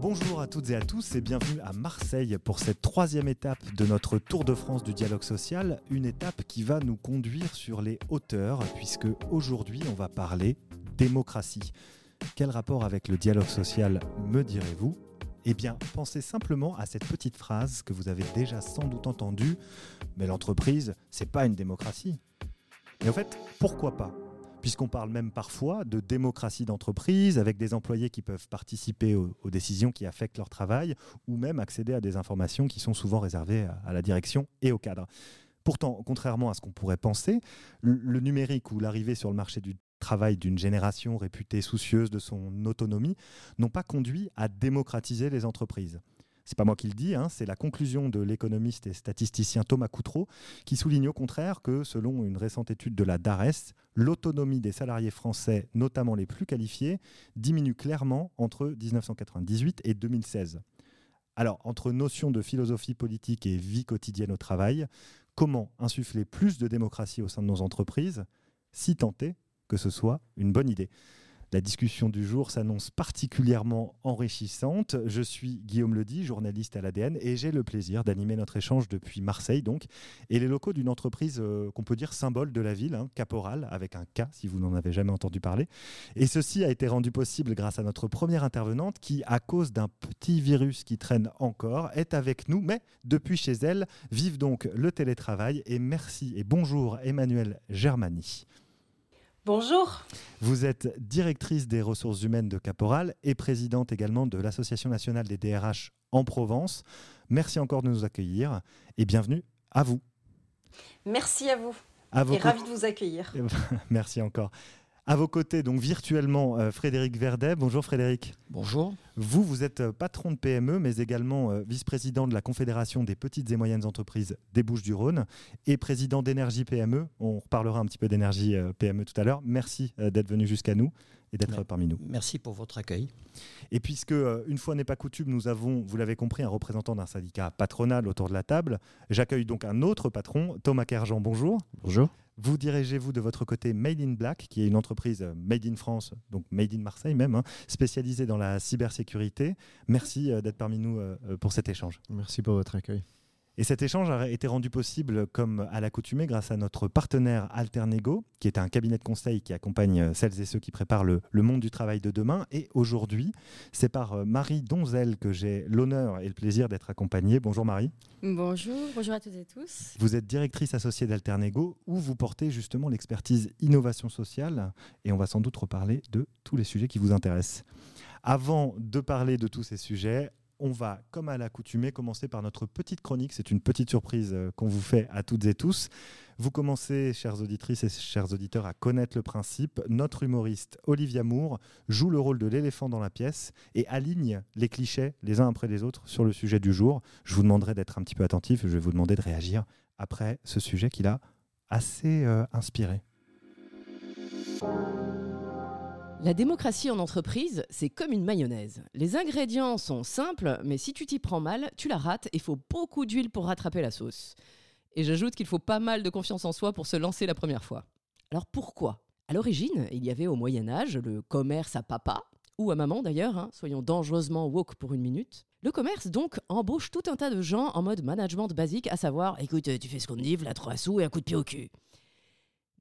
Bonjour à toutes et à tous et bienvenue à Marseille pour cette troisième étape de notre Tour de France du dialogue social, une étape qui va nous conduire sur les hauteurs puisque aujourd'hui on va parler démocratie. Quel rapport avec le dialogue social me direz-vous? Eh bien, pensez simplement à cette petite phrase que vous avez déjà sans doute entendue, mais l'entreprise, c'est pas une démocratie. Et en fait, pourquoi pas? Puisqu'on parle même parfois de démocratie d'entreprise, avec des employés qui peuvent participer aux, décisions qui affectent leur travail, ou même accéder à des informations qui sont souvent réservées à, la direction et au cadre. Pourtant, contrairement à ce qu'on pourrait penser, le numérique ou l'arrivée sur le marché du travail d'une génération réputée soucieuse de son autonomie n'ont pas conduit à démocratiser les entreprises. C'est pas moi qui le dis, hein, c'est la conclusion de l'économiste et statisticien Thomas Coutreau qui souligne au contraire que, selon une récente étude de la DARES, l'autonomie des salariés français, notamment les plus qualifiés, diminue clairement entre 1998 et 2016. Alors, entre notion de philosophie politique et vie quotidienne au travail, comment insuffler plus de démocratie au sein de nos entreprises, si tenter que ce soit une bonne idée la discussion du jour s'annonce particulièrement enrichissante. Je suis Guillaume Ledy, journaliste à l'ADN, et j'ai le plaisir d'animer notre échange depuis Marseille, donc, et les locaux d'une entreprise euh, qu'on peut dire symbole de la ville, hein, Caporal, avec un K si vous n'en avez jamais entendu parler. Et ceci a été rendu possible grâce à notre première intervenante qui, à cause d'un petit virus qui traîne encore, est avec nous, mais depuis chez elle, vive donc le télétravail. Et merci et bonjour Emmanuel Germani. Bonjour. Vous êtes directrice des ressources humaines de Caporal et présidente également de l'Association nationale des DRH en Provence. Merci encore de nous accueillir et bienvenue à vous. Merci à vous. À et ravi de vous accueillir. Merci encore. À vos côtés, donc virtuellement, euh, Frédéric Verdet. Bonjour Frédéric. Bonjour. Vous, vous êtes euh, patron de PME, mais également euh, vice-président de la Confédération des petites et moyennes entreprises des Bouches-du-Rhône et président d'Énergie PME. On reparlera un petit peu d'énergie PME tout à l'heure. Merci d'être venu jusqu'à nous et d'être parmi nous. Merci pour votre accueil. Et puisque, une fois n'est pas coutume, nous avons, vous l'avez compris, un représentant d'un syndicat patronal autour de la table, j'accueille donc un autre patron, Thomas Kerjean. Bonjour. Bonjour. Vous dirigez-vous de votre côté Made in Black, qui est une entreprise euh, Made in France, donc Made in Marseille même, hein, spécialisée dans la cybersécurité. Merci euh, d'être parmi nous euh, pour cet échange. Merci pour votre accueil. Et cet échange a été rendu possible, comme à l'accoutumée, grâce à notre partenaire Alternego, qui est un cabinet de conseil qui accompagne euh, celles et ceux qui préparent le, monde du travail de demain. Et aujourd'hui, c'est par euh, Marie Donzel que j'ai l'honneur et le plaisir d'être accompagnée. Bonjour Marie. Bonjour, bonjour à toutes et tous. Vous êtes directrice associée d'Alternego, où vous portez justement l'expertise innovation sociale. Et on va sans doute reparler de tous les sujets qui vous intéressent. Avant de parler de tous ces sujets, on va, comme à l'accoutumée, commencer par notre petite chronique. C'est une petite surprise euh, qu'on vous fait à toutes et tous. Vous commencez, chères auditrices et chers auditeurs, à connaître le principe. Notre humoriste Olivia Moore joue le rôle de l'éléphant dans la pièce et aligne les clichés les uns après les autres sur le sujet du jour. Je vous demanderai d'être un petit peu attentif. Je vais vous demander de réagir après ce sujet qui l'a assez euh, inspiré. La démocratie en entreprise, c'est comme une mayonnaise. Les ingrédients sont simples, mais si tu t'y prends mal, tu la rates et faut beaucoup d'huile pour rattraper la sauce. Et j'ajoute qu'il faut pas mal de confiance en soi pour se lancer la première fois. Alors pourquoi? À l'origine, il y avait au Moyen Âge le commerce à papa, ou à maman d'ailleurs, hein, soyons dangereusement woke pour une minute. Le commerce donc embauche tout un tas de gens en mode management basique, à savoir écoute, tu fais ce qu'on te dit, voilà trois sous et un coup de pied au cul.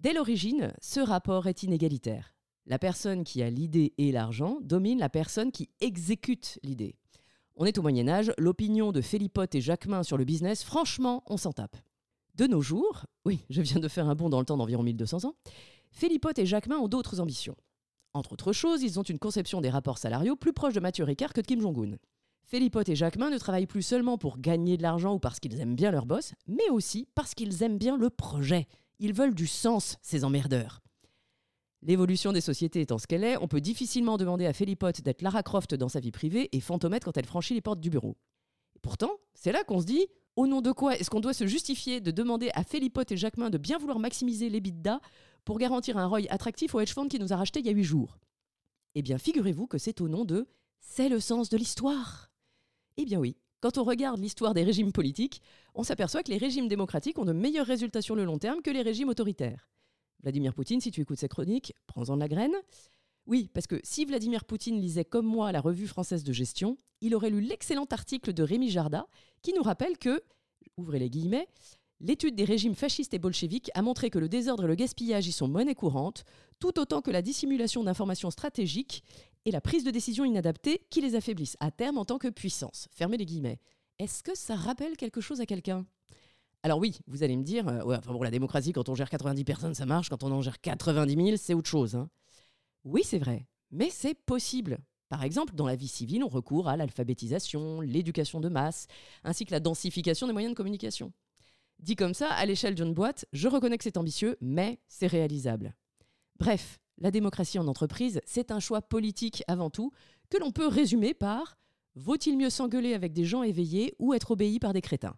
Dès l'origine, ce rapport est inégalitaire. La personne qui a l'idée et l'argent domine la personne qui exécute l'idée. On est au Moyen Âge, l'opinion de Philippote et Jacquemin sur le business, franchement, on s'en tape. De nos jours, oui, je viens de faire un bond dans le temps d'environ 1200 ans, Philippote et Jacquemin ont d'autres ambitions. Entre autres choses, ils ont une conception des rapports salariaux plus proche de Mathieu Ricard que de Kim Jong-un. Philippote et Jacquemin ne travaillent plus seulement pour gagner de l'argent ou parce qu'ils aiment bien leur boss, mais aussi parce qu'ils aiment bien le projet. Ils veulent du sens, ces emmerdeurs. L'évolution des sociétés étant ce qu'elle est, on peut difficilement demander à Philippote d'être Lara Croft dans sa vie privée et Fantomette quand elle franchit les portes du bureau. Et pourtant, c'est là qu'on se dit au nom de quoi est-ce qu'on doit se justifier de demander à Philippote et Jacquemin de bien vouloir maximiser les bidas pour garantir un ROI attractif au hedge fund qui nous a racheté il y a huit jours? Eh bien, figurez-vous que c'est au nom de c'est le sens de l'histoire. Eh bien oui, quand on regarde l'histoire des régimes politiques, on s'aperçoit que les régimes démocratiques ont de meilleurs résultats sur le long terme que les régimes autoritaires. Vladimir Poutine, si tu écoutes ses chroniques, prends-en de la graine. Oui, parce que si Vladimir Poutine lisait comme moi la revue française de gestion, il aurait lu l'excellent article de Rémi Jarda qui nous rappelle que, ouvrez les guillemets, L'étude des régimes fascistes et bolcheviques a montré que le désordre et le gaspillage y sont monnaie courante, tout autant que la dissimulation d'informations stratégiques et la prise de décision inadaptée qui les affaiblissent à terme en tant que puissance. Fermez les guillemets. Est-ce que ça rappelle quelque chose à quelqu'un? Alors oui, vous allez me dire, euh, ouais, la démocratie, quand on gère 90 personnes, ça marche, quand on en gère 90 000, c'est autre chose. Hein. Oui, c'est vrai, mais c'est possible. Par exemple, dans la vie civile, on recourt à l'alphabétisation, l'éducation de masse, ainsi que la densification des moyens de communication. Dit comme ça, à l'échelle d'une boîte, je reconnais que c'est ambitieux, mais c'est réalisable. Bref, la démocratie en entreprise, c'est un choix politique avant tout, que l'on peut résumer par Vaut-il mieux s'engueuler avec des gens éveillés ou être obéi par des crétins?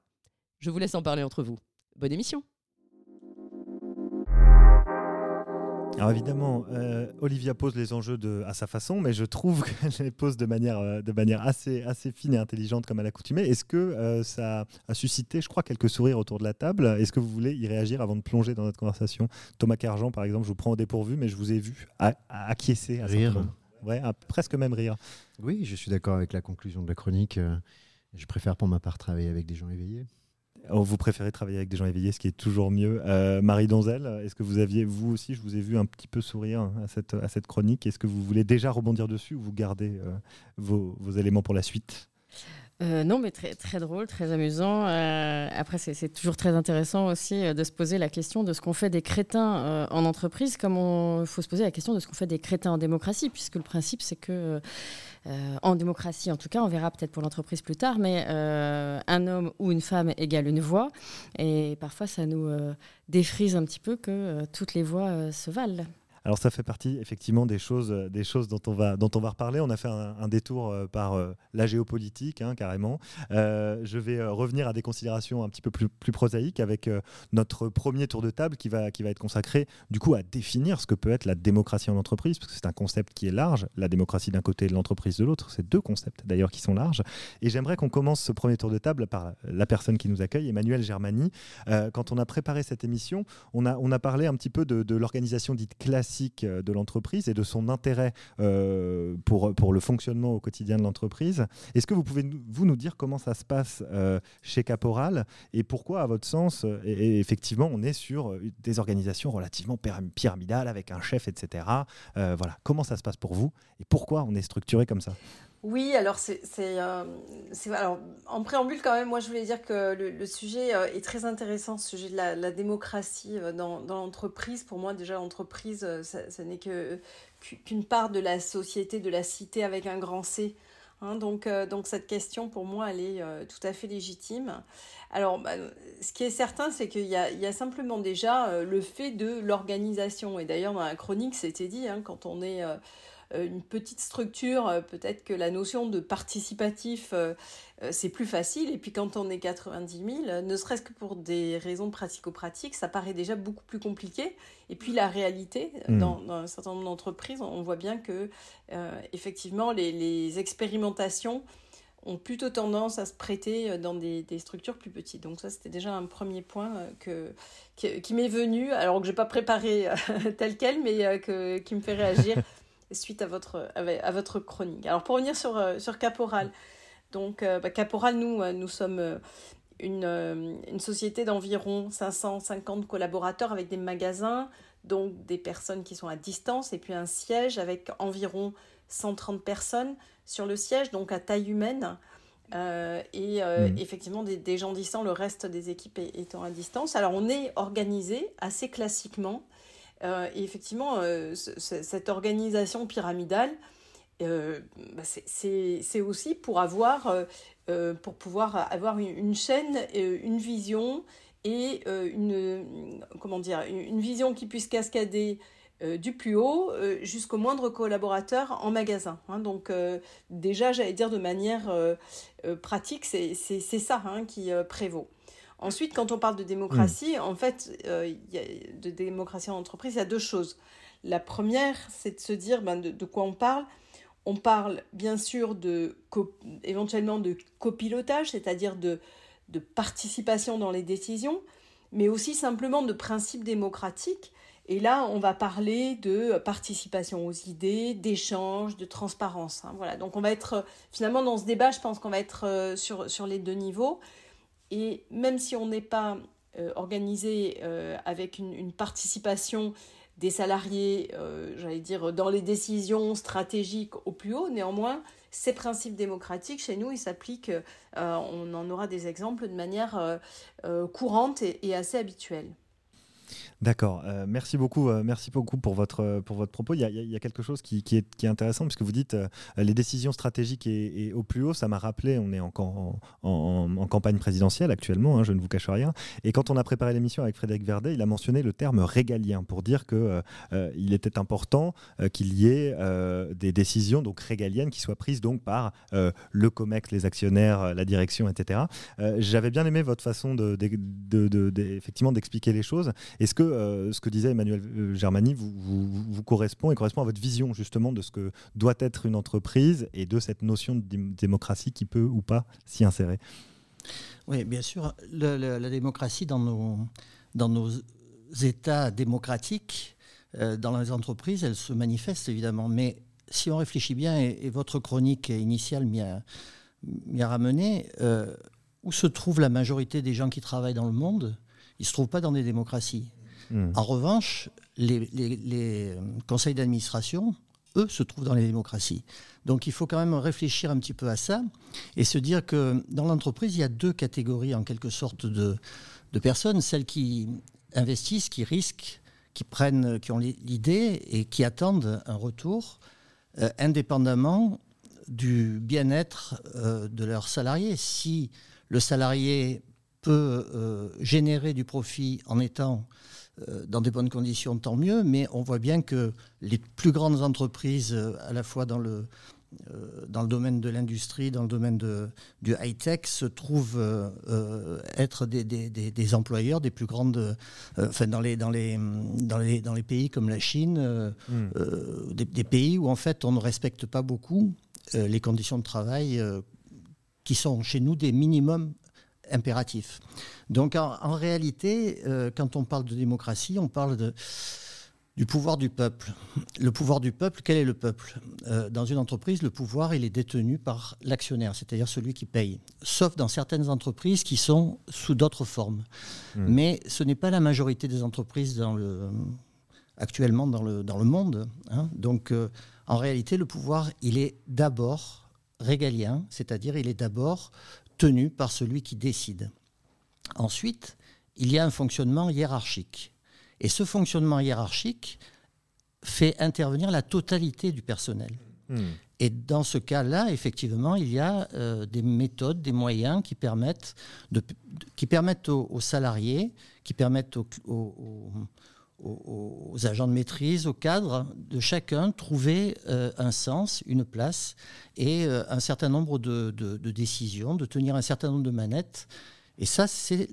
Je vous laisse en parler entre vous. Bonne émission Alors évidemment, euh, Olivia pose les enjeux de, à sa façon, mais je trouve qu'elle les pose de manière, euh, de manière assez, assez fine et intelligente comme à l'accoutumée. Est-ce que euh, ça a suscité, je crois, quelques sourires autour de la table? Est-ce que vous voulez y réagir avant de plonger dans notre conversation? Thomas Cargent, par exemple, je vous prends au dépourvu, mais je vous ai vu acquiescer à rire. Ouais, presque même rire. Oui, je suis d'accord avec la conclusion de la chronique. Je préfère pour ma part travailler avec des gens éveillés. Oh, vous préférez travailler avec des gens éveillés, ce qui est toujours mieux. Euh, Marie Donzel, est-ce que vous aviez, vous aussi, je vous ai vu un petit peu sourire à cette, chronique. Est-ce que vous voulez déjà rebondir dessus ou vous gardez euh, vos, vos, éléments pour la suite? Euh, non, mais très, très drôle, très amusant. après, c'est toujours très intéressant aussi de se poser la question de ce qu'on fait des crétins en entreprise, comme il faut se poser la question de ce qu'on fait des crétins en démocratie, puisque le principe, c'est que euh, en démocratie en tout cas, on verra peut-être pour l'entreprise plus tard, mais euh, un homme ou une femme égale une voix. Et parfois, ça nous euh, défrise un petit peu que toutes les voix se valent. Alors ça fait partie effectivement des choses, euh, des choses dont on va, dont on va reparler. On a fait un, détour euh, par euh, la géopolitique hein, carrément. je vais revenir à des considérations un petit peu plus, prosaïques avec notre premier tour de table qui va, qui va être consacré du coup à définir ce que peut être la démocratie en entreprise parce que c'est un concept qui est large. La démocratie d'un côté et l'entreprise de l'autre, c'est deux concepts d'ailleurs qui sont larges. Et j'aimerais qu'on commence ce premier tour de table par la personne qui nous accueille, Emmanuel Germani. quand on a préparé cette émission, on a, on a parlé un petit peu de, de l'organisation dite classique euh, de l'entreprise et de son intérêt euh, pour, le fonctionnement au quotidien de l'entreprise. Est-ce que vous pouvez vous nous dire comment ça se passe euh, chez Caporal et pourquoi, à votre sens, et, effectivement, on est sur des organisations relativement pyramidales avec un chef, etc. voilà, comment ça se passe pour vous et pourquoi on est structuré comme ça? Oui, alors c'est, euh, alors en préambule quand même, moi je voulais dire que le, sujet euh, est très intéressant, ce sujet de la, démocratie euh, dans, dans l'entreprise. Pour moi, déjà l'entreprise, ça, n'est que qu'une part de la société, de la cité avec un grand C. Hein. donc, donc cette question, pour moi, elle est tout à fait légitime. Alors, bah, ce qui est certain, c'est qu'il y, y a, simplement déjà le fait de l'organisation. Et d'ailleurs, dans la chronique, c'était dit, hein, quand on est une petite structure, euh, peut-être que la notion de participatif, euh, c'est plus facile. Et puis quand on est 90 000, ne serait-ce que pour des raisons pratico-pratiques, ça paraît déjà beaucoup plus compliqué. Et puis la réalité, hmm. dans, un certain nombre d'entreprises, on voit bien que effectivement les, expérimentations ont plutôt tendance à se prêter dans des, structures plus petites. Donc ça, c'était déjà un premier point que, qui, m'est venu, alors que je n'ai pas préparé tel quel, mais que, qui me fait réagir suite à votre, à votre chronique. Alors pour revenir sur, euh, sur Caporal, donc euh, bah, Caporal, nous, euh, nous sommes une, une société d'environ 550 collaborateurs avec des magasins, donc des personnes qui sont à distance, et puis un siège avec environ 130 personnes sur le siège, donc à taille humaine. et mmh. effectivement des, des, gens distants, le reste des équipes étant à distance. Alors on est organisé assez classiquement et effectivement, euh, cette organisation pyramidale, euh, bah, c'est aussi pour avoir, pouvoir avoir une, chaîne, une vision et une, comment dire, une vision qui puisse cascader du plus haut jusqu'au moindre collaborateur en magasin. Hein. Donc déjà, j'allais dire de manière pratique, c'est ça hein, qui prévaut. Ensuite, quand on parle de démocratie, en fait, euh, de démocratie en entreprise, il y a deux choses. La première, c'est de se dire ben, de, quoi on parle. On parle bien sûr de éventuellement de copilotage, c'est-à-dire de, participation dans les décisions, mais aussi simplement de principes démocratiques Et là, on va parler de participation aux idées, d'échange, de transparence. Hein, voilà. Donc on va être finalement dans ce débat, je pense qu'on va être sur, sur les deux niveaux. Et même si on n'est pas organisé avec une, participation des salariés, j'allais dire, dans les décisions stratégiques au plus haut, néanmoins, ces principes démocratiques, chez nous, ils s'appliquent, euh, on en aura des exemples de manière euh, euh, courante et assez habituelle. D'accord. Euh, merci beaucoup. Euh, merci beaucoup pour votre pour votre propos. Il y a, quelque chose qui, est, intéressant puisque vous dites euh, les décisions stratégiques et, au plus haut. Ça m'a rappelé. On est en, en, campagne présidentielle actuellement. Hein, je ne vous cache rien. Et quand on a préparé l'émission avec Frédéric Verdet, il a mentionné le terme régalien pour dire que il était important qu'il y ait des décisions donc régaliennes qui soient prises donc par le Comex, les actionnaires, la direction, etc. J'avais bien aimé votre façon d'expliquer les choses. Est-ce que euh, ce que disait Emmanuel euh, Germani vous, vous, correspond et correspond à votre vision justement de ce que doit être une entreprise et de cette notion de démocratie qui peut ou pas s'y insérer? Oui, bien sûr. la démocratie dans nos, dans nos États démocratiques, euh, dans les entreprises, elle se manifeste évidemment. Mais si on réfléchit bien, et, votre chronique initiale m'y a, ramené, où se trouve la majorité des gens qui travaillent dans le monde? Ne se trouvent pas dans des démocraties. Hmm. En revanche, les, euh, conseils d'administration, eux, se trouvent dans les démocraties. Donc il faut quand même réfléchir un petit peu à ça et se dire que dans l'entreprise, il y a deux catégories en quelque sorte de, personnes. Celles qui investissent, qui risquent, qui prennent, qui ont l'idée et qui attendent un retour euh, indépendamment du bien-être euh, de leurs salariés. Si le salarié peut générer du profit en étant euh, dans des bonnes conditions, tant mieux, mais on voit bien que les plus grandes entreprises, euh, à la fois dans le, euh, dans le domaine de l'industrie, dans le domaine de, du high-tech, se trouvent être des, des, des, employeurs des plus grandes, enfin dans les, dans, les, dans, les, dans les pays comme la Chine, hmm. des, pays où en fait on ne respecte pas beaucoup les conditions de travail qui sont chez nous des minimums impératif. Donc en, réalité, euh, quand on parle de démocratie, on parle de, du pouvoir du peuple. Le pouvoir du peuple, quel est le peuple? Euh, Dans une entreprise, le pouvoir, il est détenu par l'actionnaire, c'est-à-dire celui qui paye. Sauf dans certaines entreprises qui sont sous d'autres formes. Hmm. Mais ce n'est pas la majorité des entreprises dans le, actuellement dans le, dans le monde. Hein. Donc euh, en réalité, le pouvoir, il est d'abord régalien, c'est-à-dire il est d'abord tenu par celui qui décide. Ensuite, il y a un fonctionnement hiérarchique. Et ce fonctionnement hiérarchique fait intervenir la totalité du personnel. Hmm. Et dans ce cas-là, effectivement, il y a euh, des méthodes, des moyens qui permettent, de, qui permettent aux, salariés, qui permettent aux, aux, agents de maîtrise, aux cadres de chacun trouver euh, un sens, une place et euh, un certain nombre de, de, décisions, de tenir un certain nombre de manettes. Et ça, c'est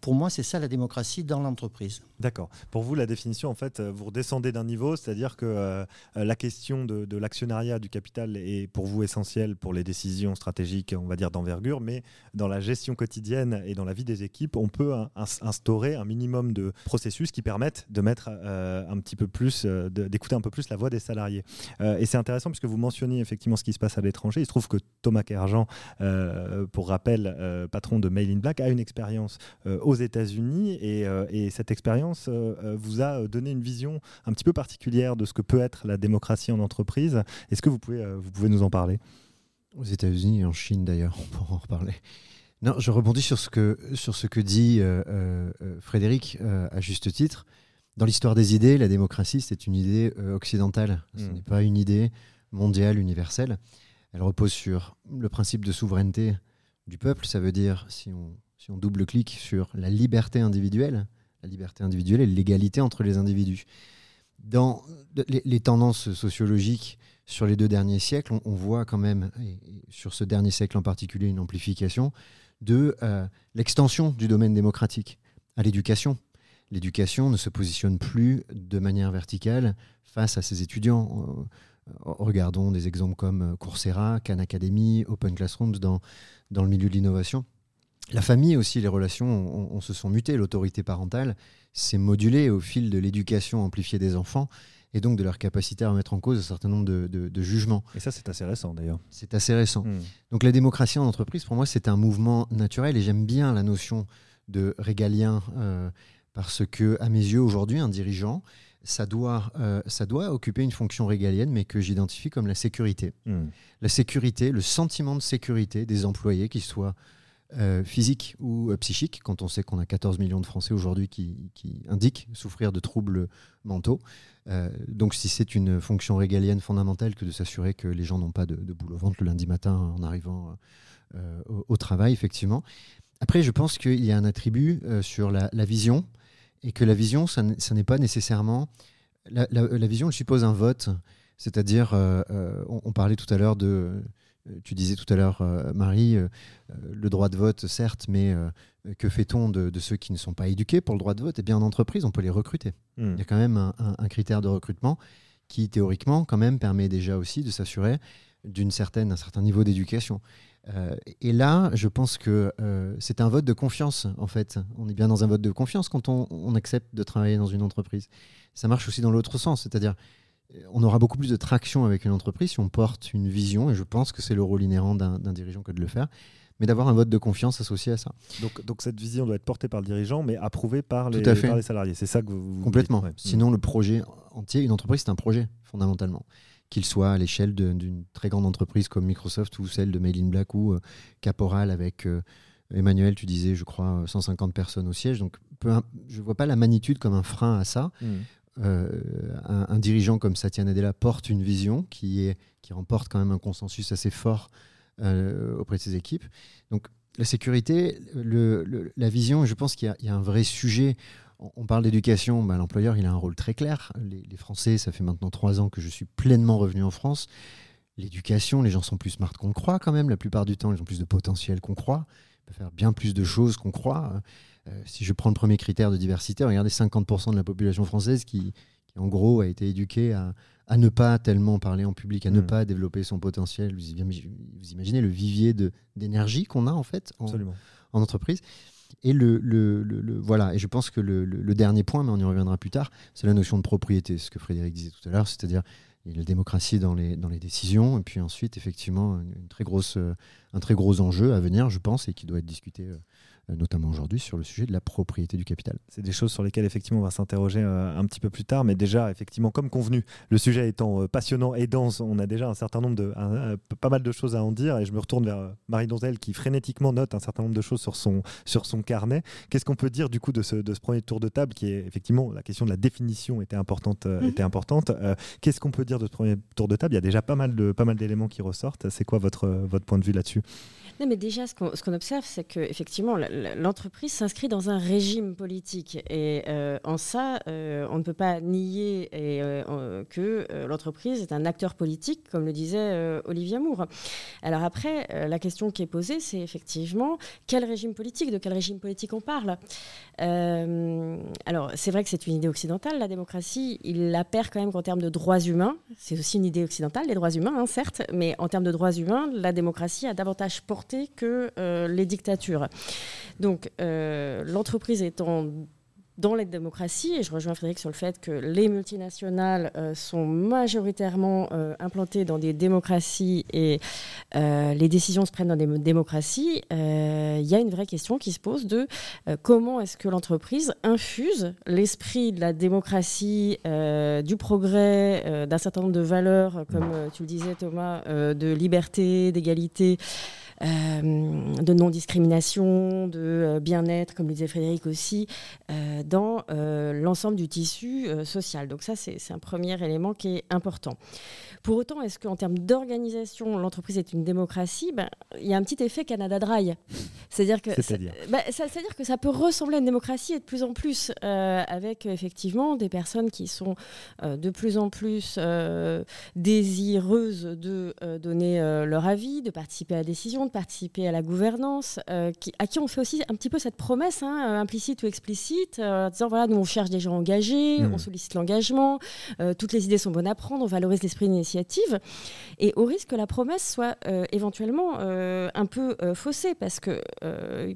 pour moi, c'est ça la démocratie dans l'entreprise. D'accord. Pour vous, la définition, en fait, euh, vous redescendez d'un niveau, c'est-à-dire que euh, la question de, l'actionnariat du capital est pour vous essentielle pour les décisions stratégiques, on va dire, d'envergure, mais dans la gestion quotidienne et dans la vie des équipes, on peut instaurer un minimum de processus qui permettent de mettre euh, un petit peu plus, d'écouter un peu plus la voix des salariés. et c'est intéressant puisque vous mentionniez effectivement ce qui se passe à l'étranger. Il se trouve que Thomas Kerjan, pour rappel, patron de Mail in Black, a une expérience aux États-Unis et, et cette expérience euh, euh, vous a donné une vision un petit peu particulière de ce que peut être la démocratie en entreprise. Est-ce que vous pouvez, euh, vous pouvez nous en parler? Aux États-Unis et en Chine d'ailleurs, on pourra en reparler. Non, je rebondis sur ce que, sur ce que dit Frédéric à juste titre. Dans l'histoire des idées, la démocratie, c'est une idée occidentale. Ce hmm. n'est pas une idée mondiale, universelle. Elle repose sur le principe de souveraineté du peuple. Ça veut dire, si on, on double-clique sur la liberté individuelle, la liberté individuelle et l'égalité entre les individus. Dans les, tendances sociologiques sur les deux derniers siècles, on, voit quand même, et, sur ce dernier siècle en particulier, une amplification de euh, l'extension du domaine démocratique à l'éducation. L'éducation ne se positionne plus de manière verticale face à ses étudiants. Euh, regardons des exemples comme Coursera, Khan Academy, Open Classrooms dans, dans le milieu de l'innovation. La famille aussi, les relations on, se sont mutées. L'autorité parentale s'est modulée au fil de l'éducation amplifiée des enfants et donc de leur capacité à remettre en cause un certain nombre de, jugements. Et ça, c'est assez récent d'ailleurs. C'est assez récent. Hmm. Donc la démocratie en entreprise, pour moi, c'est un mouvement naturel et j'aime bien la notion de régalien euh, parce que, à mes yeux, aujourd'hui, un dirigeant, ça doit, euh, ça doit occuper une fonction régalienne, mais que j'identifie comme la sécurité. Hmm. La sécurité, le sentiment de sécurité des employés, qu'ils soient euh, physiques ou psychiques, quand on sait qu'on a 14 millions de Français aujourd'hui qui, qui, indiquent souffrir de troubles mentaux. Euh, donc si c'est une fonction régalienne fondamentale que de s'assurer que les gens n'ont pas de, boule au ventre le lundi matin en arrivant euh, au, travail, effectivement. Après, je pense qu'il y a un attribut euh, sur la, vision et que la vision, ça, n'est pas nécessairement... La, vision, elle suppose un vote, c'est-à-dire, on, parlait tout à l'heure de... Tu disais tout à l'heure, Marie, le droit de vote, certes, mais que fait-on de, ceux qui ne sont pas éduqués pour le droit de vote? Eh bien, en entreprise, on peut les recruter. Hmm. Il y a quand même un, critère de recrutement qui, théoriquement, quand même, permet déjà aussi de s'assurer d'une certaine, un certain niveau d'éducation. Euh, et là, je pense que euh, c'est un vote de confiance, en fait. On est bien dans un vote de confiance quand on, accepte de travailler dans une entreprise. Ça marche aussi dans l'autre sens, c'est-à-dire on aura beaucoup plus de traction avec une entreprise si on porte une vision, et je pense que c'est le rôle inhérent d'un dirigeant que de le faire, mais d'avoir un vote de confiance associé à ça. Donc, donc cette vision doit être portée par le dirigeant, mais approuvée par les, par les salariés. C'est ça que vous. Complètement. Sinon, le projet entier, une entreprise, c'est un projet, fondamentalement. Qu'il soit à l'échelle d'une très grande entreprise comme Microsoft ou celle de Mail in Black ou euh, Caporal avec. Euh, Emmanuel, tu disais, je crois, 150 personnes au siège. Donc, je ne vois pas la magnitude comme un frein à ça. Hmm. Euh, un, dirigeant comme Satya Nadella porte une vision qui, est, qui remporte quand même un consensus assez fort euh, auprès de ses équipes. Donc la sécurité, la vision, je pense qu'il y, a un vrai sujet. On, parle d'éducation, bah, l'employeur il a un rôle très clair. Les, Français, ça fait maintenant trois ans que je suis pleinement revenu en France. L'éducation, les gens sont plus smart qu'on croit quand même. La plupart du temps, ils ont plus de potentiel qu'on croit. Ils peuvent faire bien plus de choses qu'on croit. Euh, si je prends le premier critère de diversité, regardez 50% de la population française qui, qui, en gros, a été éduquée à, à ne pas tellement parler en public, à ne mm. pas développer son potentiel. Vous, imaginez le vivier d'énergie qu'on a en fait en, en entreprise. Et le, le, le, voilà. Et je pense que le, dernier point, mais on y reviendra plus tard, c'est la notion de propriété, ce que Frédéric disait tout à l'heure, c'est-à-dire la démocratie dans les, dans les décisions, et puis ensuite, effectivement, une, très grosse, un très gros enjeu à venir, je pense, et qui doit être discuté euh, euh, notamment aujourd'hui sur le sujet de la propriété du capital. C'est des choses sur lesquelles effectivement on va s'interroger euh, un petit peu plus tard, mais déjà effectivement comme convenu, le sujet étant euh, passionnant et dense, on a déjà un certain nombre de, pas mal de choses à en dire et je me retourne vers Marie Donzel qui frénétiquement note un certain nombre de choses sur son, sur son carnet. Qu'est-ce qu'on peut dire du coup de ce, de ce premier tour de table qui est effectivement la question de la définition était importante, mhm. était importante. Qu'est-ce qu'on peut dire de ce premier tour de table? Il y a déjà pas mal de pas mal d'éléments qui ressortent. C'est quoi votre votre point de vue là-dessus? Non, mais déjà, ce qu'on observe, c'est qu'effectivement, l'entreprise s'inscrit dans un régime politique. Et euh, en ça, euh, on ne peut pas nier euh, que l'entreprise est un acteur politique, comme le disait Olivier Moore. Alors après, la question qui est posée, c'est effectivement quel régime politique, de quel régime politique on parle? Alors, c'est vrai que c'est une idée occidentale, la démocratie. Il la perd quand même qu'en termes de droits humains. C'est aussi une idée occidentale, les droits humains, hein, certes, mais en termes de droits humains, la démocratie a davantage porté que euh, les dictatures. Donc euh, l'entreprise étant dans la démocratie, et je rejoins Frédéric sur le fait que les multinationales euh, sont majoritairement implantées dans des démocraties et les décisions se prennent dans des démocraties, il y a une vraie question qui se pose de comment est-ce que l'entreprise infuse l'esprit de la démocratie, du progrès, d'un certain nombre de valeurs, comme tu le disais Thomas, de liberté, d'égalité. Euh, de non-discrimination, de euh, bien-être, comme le disait Frédéric aussi, euh, dans l'ensemble du tissu social. Donc ça, c'est un premier élément qui est important. Pour autant, est-ce qu'en termes d'organisation, l'entreprise est une démocratie? Ben, Il y a un petit effet Canada Dry. C'est-à-dire que, ben, c'est-à-dire que ça peut ressembler à une démocratie et de plus en plus, avec effectivement des personnes qui sont de plus en plus désireuses de donner leur avis, de participer à la décision, de participer à la gouvernance, euh, qui, à qui on fait aussi un petit peu cette promesse, hein, euh, implicite ou explicite, euh, en disant voilà, nous on cherche des gens engagés, Mmh. on sollicite l'engagement, euh, toutes les idées sont bonnes à prendre, on valorise l'esprit d'initiative, et au risque que la promesse soit éventuellement un peu faussée, parce que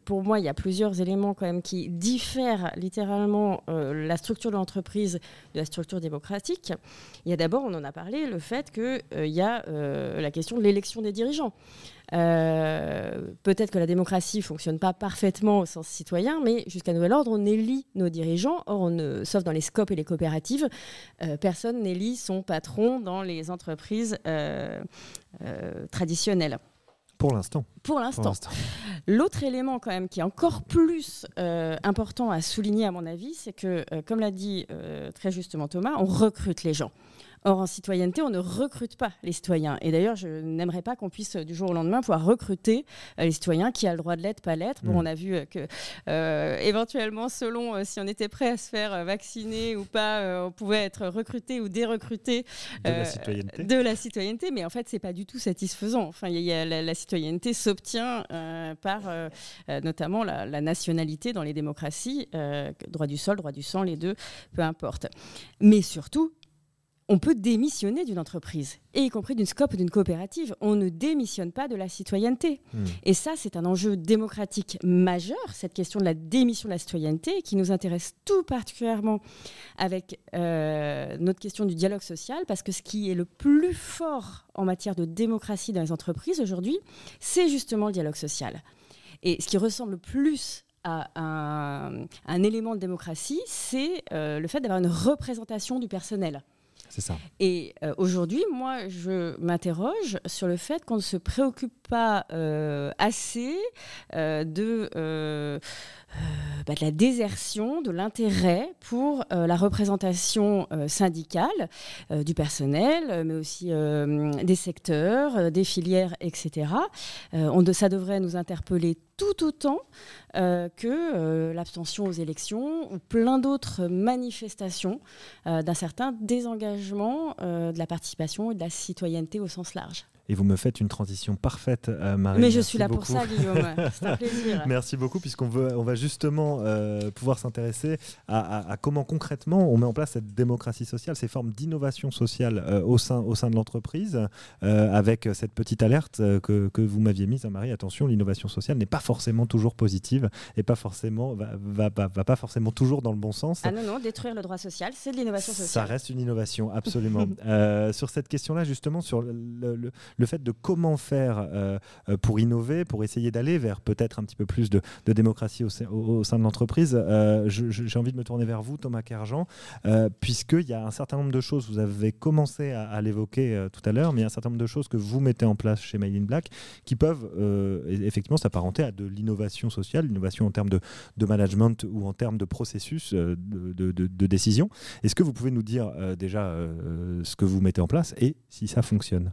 pour moi, il y a plusieurs éléments quand même qui diffèrent littéralement la structure de l'entreprise de la structure démocratique. Il y a d'abord, on en a parlé, le fait qu'il y a la question de l'élection des dirigeants. Euh, Peut-être que la démocratie fonctionne pas parfaitement au sens citoyen, mais jusqu'à nouvel ordre, on élit nos dirigeants. Or, on ne- sauf dans les scopes et les coopératives, euh, personne n'élit son patron dans les entreprises euh, traditionnelles. Pour l'instant. Pour l'instant. l'instant. L'autre élément quand même qui est encore plus euh, important à souligner à mon avis, c'est que, euh, comme l'a dit euh, très justement Thomas, on recrute les gens. Or, en citoyenneté, on ne recrute pas les citoyens. Et d'ailleurs, je n'aimerais pas qu'on puisse, euh, du jour au lendemain, pouvoir recruter euh, les citoyens qui a le droit de l'être, pas l'être. Bon, Mm. on a vu euh, que, euh, éventuellement, selon euh, si on était prêt à se faire vacciner ou pas, euh, on pouvait être recruté ou dérecruté De la citoyenneté. de la citoyenneté, mais en fait, c'est pas du tout satisfaisant. Enfin, il y a- il y a la, la citoyenneté s'obtient par notamment la, la nationalité dans les démocraties, droit du sol, droit du sang, les deux, peu importe. Mais surtout, on peut démissionner d'une entreprise, et y compris d'une scope, d'une coopérative. On ne démissionne pas de la citoyenneté. Hmm. Et ça, c'est un enjeu démocratique majeur, cette question de la démission de la citoyenneté, qui nous intéresse tout particulièrement avec euh, notre question du dialogue social, parce que ce qui est le plus fort en matière de démocratie dans les entreprises aujourd'hui, c'est justement le dialogue social. Et ce qui ressemble le plus à un, un élément de démocratie, c'est euh, le fait d'avoir une représentation du personnel. Et euh, aujourd'hui, moi, je m'interroge sur le fait qu'on ne se préoccupe pas euh, assez euh, de, euh, bah, de la désertion, de l'intérêt pour la représentation syndicale du personnel, mais aussi des secteurs, des filières, etc. On ça devrait nous interpeller tout autant que l'abstention aux élections ou plein d'autres manifestations d'un certain désengagement de la participation et de la citoyenneté au sens large. Et vous me faites une transition parfaite, euh, Marie. Mais je Merci suis là pour ça, Guillaume. C'est un plaisir. Merci beaucoup, puisqu'on veut, on va justement euh, pouvoir s'intéresser à, à- à comment concrètement on met en place cette démocratie sociale, ces formes d'innovation sociale euh, au, sein, au sein de l'entreprise, euh, avec cette petite alerte que, que vous m'aviez mise, hein, Marie. Attention, l'innovation sociale n'est pas forcément toujours positive et pas forcément, va, va, va- va pas forcément toujours dans le bon sens. Ah non, non, détruire le droit social, c'est de l'innovation Ça sociale. reste une innovation, absolument. Sur cette question-là, justement, sur le, le- le fait de comment faire euh, euh, pour innover, pour essayer d'aller vers peut-être un petit peu plus de, démocratie au, sein- de l'entreprise, euh, j'ai envie de me tourner vers vous, Thomas Kerjean, euh, puisqu'il y a un certain nombre de choses, vous avez commencé à, l'évoquer tout à l'heure, mais il y a un certain nombre de choses que vous mettez en place chez Mail in Black qui peuvent e- effectivement s'apparenter à de l'innovation sociale, l'innovation en termes de, management ou en termes de processus de, décision. Est-ce que vous pouvez nous dire déjà ce que vous mettez en place et si ça fonctionne?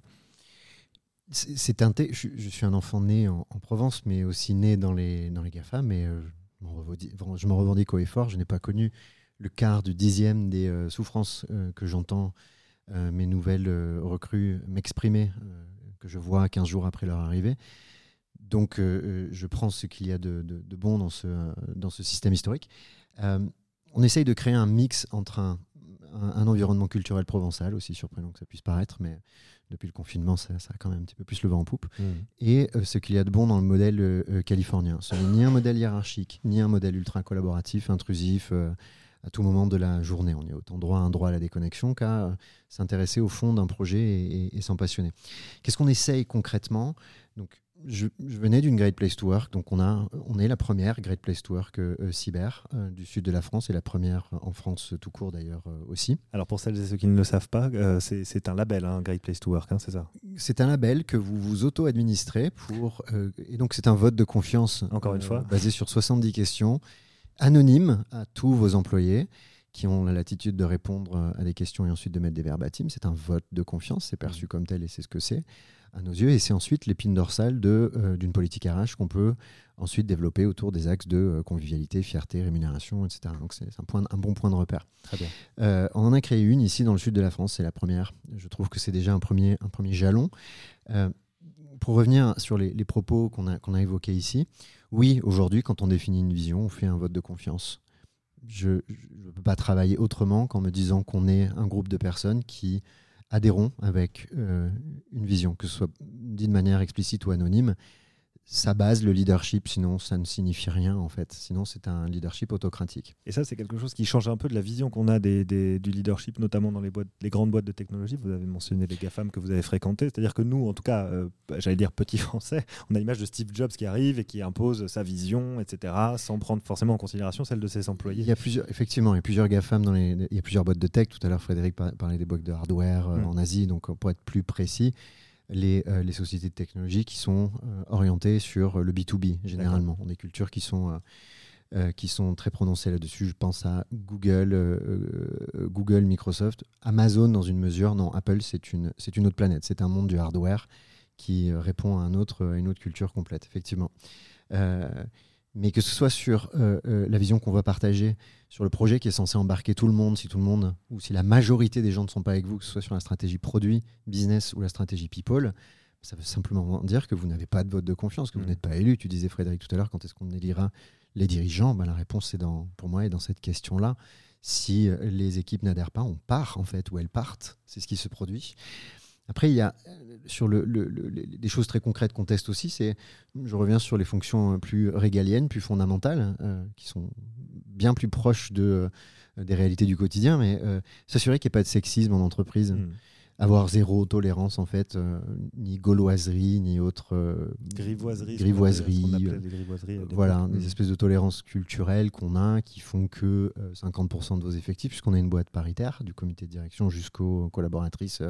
C'est teinté. Je, suis- un enfant né en, en Provence, mais aussi né dans les, dans les GAFA. Mais euh, je m'en revendique, je m'en revendique haut et fort. Je n'ai pas connu le quart du dixième des euh, souffrances euh, que j'entends mes nouvelles recrues m'exprimer, que je vois 15 jours après leur arrivée. Donc, je prends ce qu'il y a de, de- bon dans ce, dans ce système historique. On essaye de créer un mix entre un, un- un environnement culturel provençal, aussi surprenant que ça puisse paraître, mais depuis le confinement, ça, ça a quand même un petit peu plus le vent en poupe, et euh, ce qu'il y a de bon dans le modèle euh, euh, californien. Ce n'est ni un modèle hiérarchique, ni un modèle ultra collaboratif, intrusif, à tout moment de la journée. On est autant droit à un droit à la déconnexion qu'à s'intéresser au fond d'un projet et, et- et s'en passionner. Qu'est-ce qu'on essaye concrètement? Donc, je, je venais d'une Great Place to Work, donc on, a, on est la première Great Place to Work euh, euh, cyber euh, du sud de la France et la première en France tout court d'ailleurs euh, aussi. Alors pour celles et ceux qui ne le savent pas, c'est un label, un Great Place to Work, hein, c'est ça? C'est un label que vous vous auto-administrez pour. et donc, c'est un vote de confiance. Encore une fois. Basé sur 70 questions, anonymes à tous vos employés qui ont la latitude de répondre euh, à des questions et ensuite de mettre des verbatims. C'est un vote de confiance, c'est perçu comme tel et c'est ce que c'est à nos yeux. Et c'est ensuite l'épine dorsale euh, d'une politique RH qu'on peut ensuite développer autour des axes de euh, convivialité, fierté, rémunération, etc. Donc, c'est un, bon point de repère. Très bien. Euh, on en a créé une ici dans le sud de la France, c'est la première. Je trouve que c'est déjà un premier, un premier jalon. Pour revenir sur les, les propos qu'on a, qu'on a évoqués ici, oui, aujourd'hui, quand on définit une vision, on fait un vote de confiance. Je ne peux pas travailler autrement qu'en me disant qu'on est un groupe de personnes qui adhérons avec une vision, que ce soit dit de manière explicite ou anonyme, ça base le leadership, sinon ça ne signifie rien en fait. Sinon c'est un leadership autocratique. Et ça c'est quelque chose qui change un peu de la vision qu'on a des, du leadership, notamment dans les, boîtes, les grandes boîtes de technologie. Vous avez mentionné les GAFAM que vous avez fréquentés. C'est-à-dire que nous, en tout cas, euh, j'allais dire petit français, on a l'image de Steve Jobs qui arrive et qui impose sa vision, etc., sans prendre forcément en considération celle de ses employés. Il y a plusieurs, effectivement, il y a plusieurs GAFAM dans les, il y a plusieurs boîtes de tech. Tout à l'heure, Frédéric parlait des boîtes de hardware euh, mm. en Asie, donc pour être plus précis. Euh, les, sociétés de technologie qui sont euh, orientées sur le B2B, généralement. On a des cultures qui sont, euh, qui sont très prononcées là-dessus. Je pense à Google, Google, Microsoft, Amazon dans une mesure. Non, Apple, c'est une, une autre planète. C'est un monde du hardware qui répond à, un autre, à une autre culture complète, effectivement mais que ce soit sur euh, euh, la vision qu'on va partager, sur le projet qui est censé embarquer tout le monde, si tout le monde, ou si la majorité des gens ne sont pas avec vous, que ce soit sur la stratégie produit, business ou la stratégie people, ça veut simplement dire que vous n'avez pas de vote de confiance, que vous mm. n'êtes pas élu. Tu disais Frédéric tout à l'heure, quand est-ce qu'on élira les dirigeants? Ben, La réponse, c'est dans, pour moi, est dans cette question-là. Si euh, les équipes n'adhèrent pas, on part en fait, ou elles partent. C'est ce qui se produit. Après, il y a euh, sur le, des choses très concrètes qu'on teste aussi, c'est, je reviens sur les fonctions plus régaliennes, plus fondamentales, euh, qui sont bien plus proches de, euh, des réalités du quotidien, mais s'assurer qu'il n'y ait pas de sexisme en entreprise. Hmm. Avoir zéro tolérance, en fait, ni gauloiserie, ni autre. grivoiserie. Grivoiserie. voilà, des hmm. espèces de tolérances culturelles qu'on a qui font que 50% de vos effectifs, puisqu'on a une boîte paritaire, du comité de direction jusqu'aux collaboratrices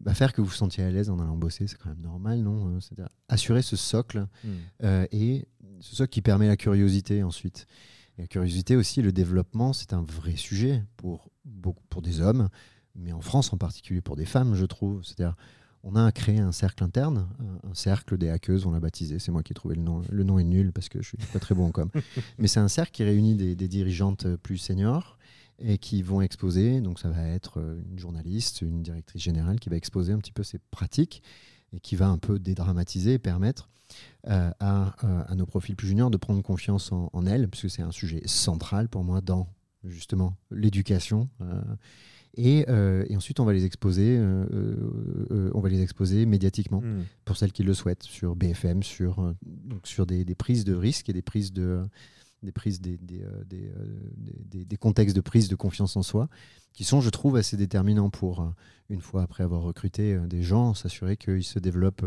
bah, faire que vous vous sentiez à l'aise en allant bosser, c'est quand même normal, non euh, C'est-à-dire assurer ce socle hmm. euh, et ce socle qui permet la curiosité ensuite. Et la curiosité aussi, le développement, c'est un vrai sujet pour, beaucoup, pour des hommes, mais en France en particulier pour des femmes, je trouve. C'est-à-dire, on a créé un cercle interne, un cercle des hackeuses, on l'a baptisé. C'est moi qui ai trouvé le nom. Le nom est nul parce que je suis pas très bon en com. mais c'est un cercle qui réunit des, des dirigeantes plus seniors et qui vont exposer. Donc ça va être euh, une journaliste, une directrice générale qui va exposer un petit peu ses pratiques et qui va un peu dédramatiser et permettre euh, à, euh, à, nos profils plus juniors de prendre confiance en, elles, puisque c'est un sujet central pour moi dans justement l'éducation. Et, et, ensuite, on va les exposer, on va les exposer médiatiquement hmm. pour celles qui le souhaitent sur BFM, sur, donc sur des, des, prises de risques et des prises de, des prises, des, euh, euh, des, des, contextes de prise de confiance en soi, qui sont, je trouve, assez déterminants pour, euh, une fois après avoir recruté des gens, s'assurer qu'ils se développent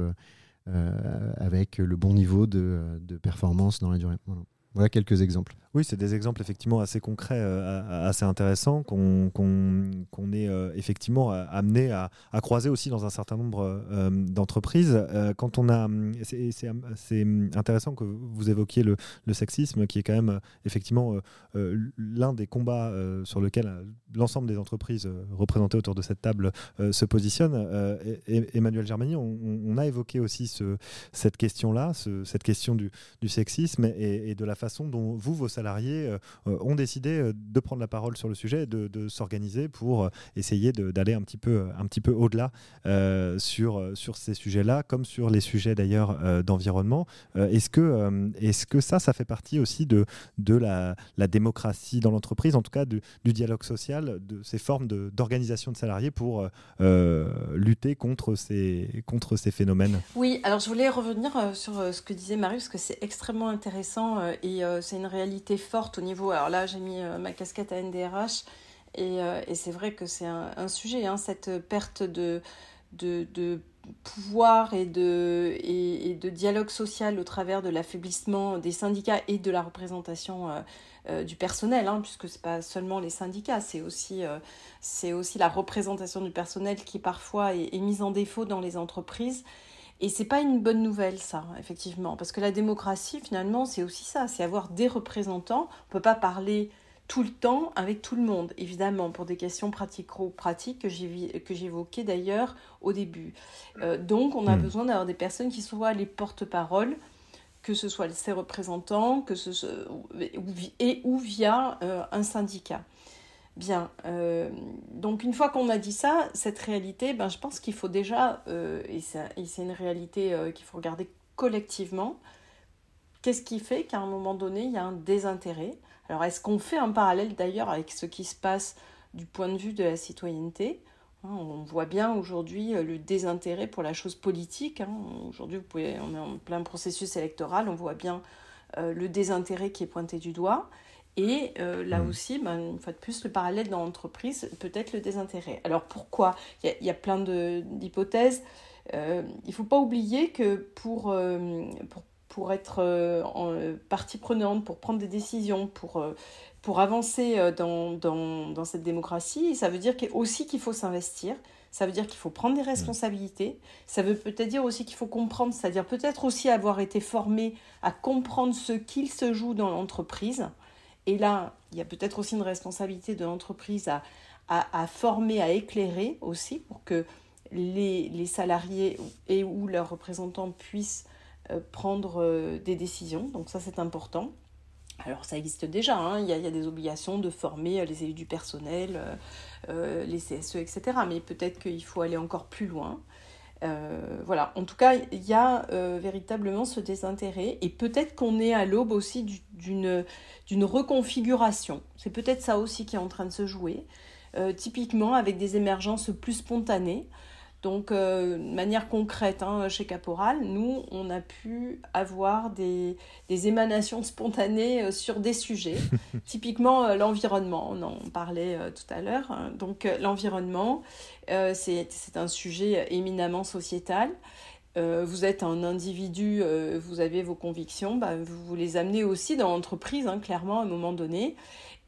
avec le bon niveau de, de performance dans la durée. Voilà quelques exemples. Oui, c'est des exemples effectivement assez concrets, euh, assez intéressants, qu'on est euh, effectivement euh, amené à, croiser aussi dans un certain nombre d'entreprises. quand on a, c'est intéressant que vous évoquiez le, sexisme, qui est quand même effectivement l'un des combats sur lequel l'ensemble des entreprises représentées autour de cette table se positionnent. Emmanuel Germani, on, a évoqué aussi ce, cette question-là, cette question du, sexisme et, et, de la façon dont vous, vos salariés euh, euh, ont décidé euh, de prendre la parole sur le sujet, de, de s'organiser pour essayer d'aller un petit peu, un petit peu au-delà sur, sur ces sujets-là, comme sur les sujets d'ailleurs d'environnement. est-ce que, est que ça, ça fait partie aussi de, de la, la démocratie dans l'entreprise, en tout cas du, dialogue social, de ces formes d'organisation de, salariés pour lutter contre ces, contre ces phénomènes? Oui, alors je voulais revenir sur ce que disait Marius, que c'est extrêmement intéressant et c'est une réalité forte au niveau. Alors là, j'ai mis euh, ma casquette à NDRH et, euh, et c'est vrai que c'est un, sujet, hein, cette perte de, de, de pouvoir et de, et, de dialogue social au travers de l'affaiblissement des syndicats et de la représentation euh, du personnel, hein, puisque ce n'est pas seulement les syndicats, c'est aussi, c'est aussi la représentation du personnel qui parfois est, est mise en défaut dans les entreprises. Et c'est pas une bonne nouvelle, ça, effectivement, parce que la démocratie, finalement, c'est aussi ça, c'est avoir des représentants. On peut pas parler tout le temps avec tout le monde, évidemment, pour des questions pratico-pratiques que j'évoquais d'ailleurs au début. Euh, donc, on a hmm. besoin d'avoir des personnes qui soient les porte-parole, que ce soit ses représentants, que ce soit, et ou via euh, un syndicat. Bien, euh, donc une fois qu'on a dit ça, cette réalité, ben, je pense qu'il faut déjà, euh, et c'est une réalité euh, qu'il faut regarder collectivement, qu'est-ce qui fait qu'à un moment donné, il y a un désintérêt? Alors est-ce qu'on fait un parallèle d'ailleurs avec ce qui se passe du point de vue de la citoyenneté? Hein, on voit bien aujourd'hui le désintérêt pour la chose politique. Hein. Aujourd'hui, on est en plein processus électoral, on voit bien le désintérêt qui est pointé du doigt. Et euh, là mmh. aussi, ben, une fois de plus, le parallèle dans l'entreprise, peut-être le désintérêt. Alors pourquoi? Il y, a, plein d'hypothèses. Euh, il ne faut pas oublier que pour, euh, pour, pour, être en, partie prenante, pour prendre des décisions, pour, pour avancer dans, dans, dans, cette démocratie, ça veut dire aussi qu'il faut s'investir. Ça veut dire qu'il faut prendre des mmh. responsabilités. Ça veut peut-être dire aussi qu'il faut comprendre, c'est-à-dire peut-être aussi avoir été formé à comprendre ce qu'il se joue dans l'entreprise et là, il y a peut-être aussi une responsabilité de l'entreprise à, former, à éclairer aussi pour que les, salariés et ou leurs représentants puissent euh, prendre euh, des décisions. Donc ça, c'est important. Alors ça existe déjà, hein. il, y a, il, y a, des obligations de former euh, les élus du personnel, les CSE, etc. Mais peut-être qu'il faut aller encore plus loin. Euh, voilà, en tout cas, il y a euh, véritablement ce désintérêt et peut-être qu'on est à l'aube aussi d'une reconfiguration. C'est peut-être ça aussi qui est en train de se jouer, euh, typiquement avec des émergences plus spontanées. Donc, euh, de manière concrète, hein, chez Caporal, nous, on a pu avoir des, des émanations spontanées euh, sur des sujets. Typiquement, euh, l'environnement, on en parlait tout à l'heure. Hein. Donc, l'environnement, c'est un sujet éminemment sociétal. vous êtes un individu, vous avez vos convictions, bah, vous les amenez aussi dans l'entreprise, hein, clairement, à un moment donné.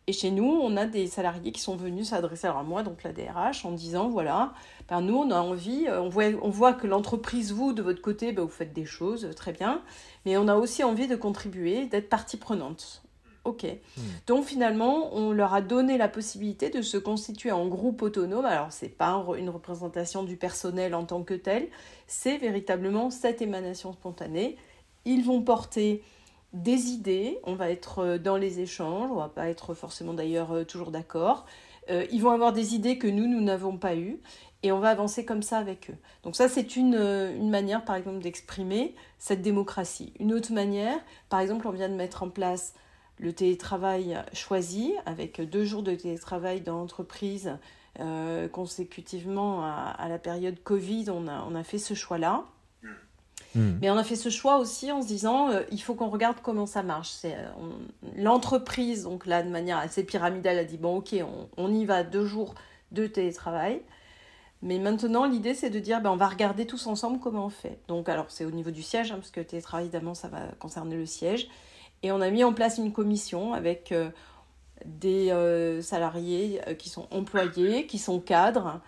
Et chez nous, on a des salariés qui sont venus s'adresser à moi, donc la DRH, en disant voilà, ben nous, on a envie, euh, on voit, on voit que l'entreprise, vous, de votre côté, ben vous faites des choses, euh, très bien, mais on a aussi envie de contribuer, d'être partie prenante. Ok. Hmm. Donc finalement, on leur a donné la possibilité de se constituer en groupe autonome. Alors, ce n'est pas une représentation du personnel en tant que tel, c'est véritablement cette émanation spontanée. Ils vont porter des idées, on va être euh, dans les échanges, on va pas être forcément d'ailleurs euh, toujours d'accord. Euh, ils vont avoir des idées que nous, nous n'avons pas eues et on va avancer comme ça avec eux. Donc ça, c'est une, une, manière, par exemple, d'exprimer cette démocratie. Une autre manière, par exemple, on vient de mettre en place le télétravail choisi, avec deux jours de télétravail dans l'entreprise consécutivement à, à, la période Covid, on a, on a fait ce choix-là. Hmm. Mais on a fait ce choix aussi en se disant, euh, il faut qu'on regarde comment ça marche. C'est, euh, l'entreprise, donc là, de manière assez pyramidale, a dit, bon, ok, on, y va deux jours de télétravail. Mais maintenant, l'idée, c'est de dire, ben, on va regarder tous ensemble comment on fait. Donc, alors, c'est au niveau du siège, hein, parce que télétravail, évidemment, ça va concerner le siège. Et on a mis en place une commission avec euh, des salariés qui sont employés, qui sont cadres,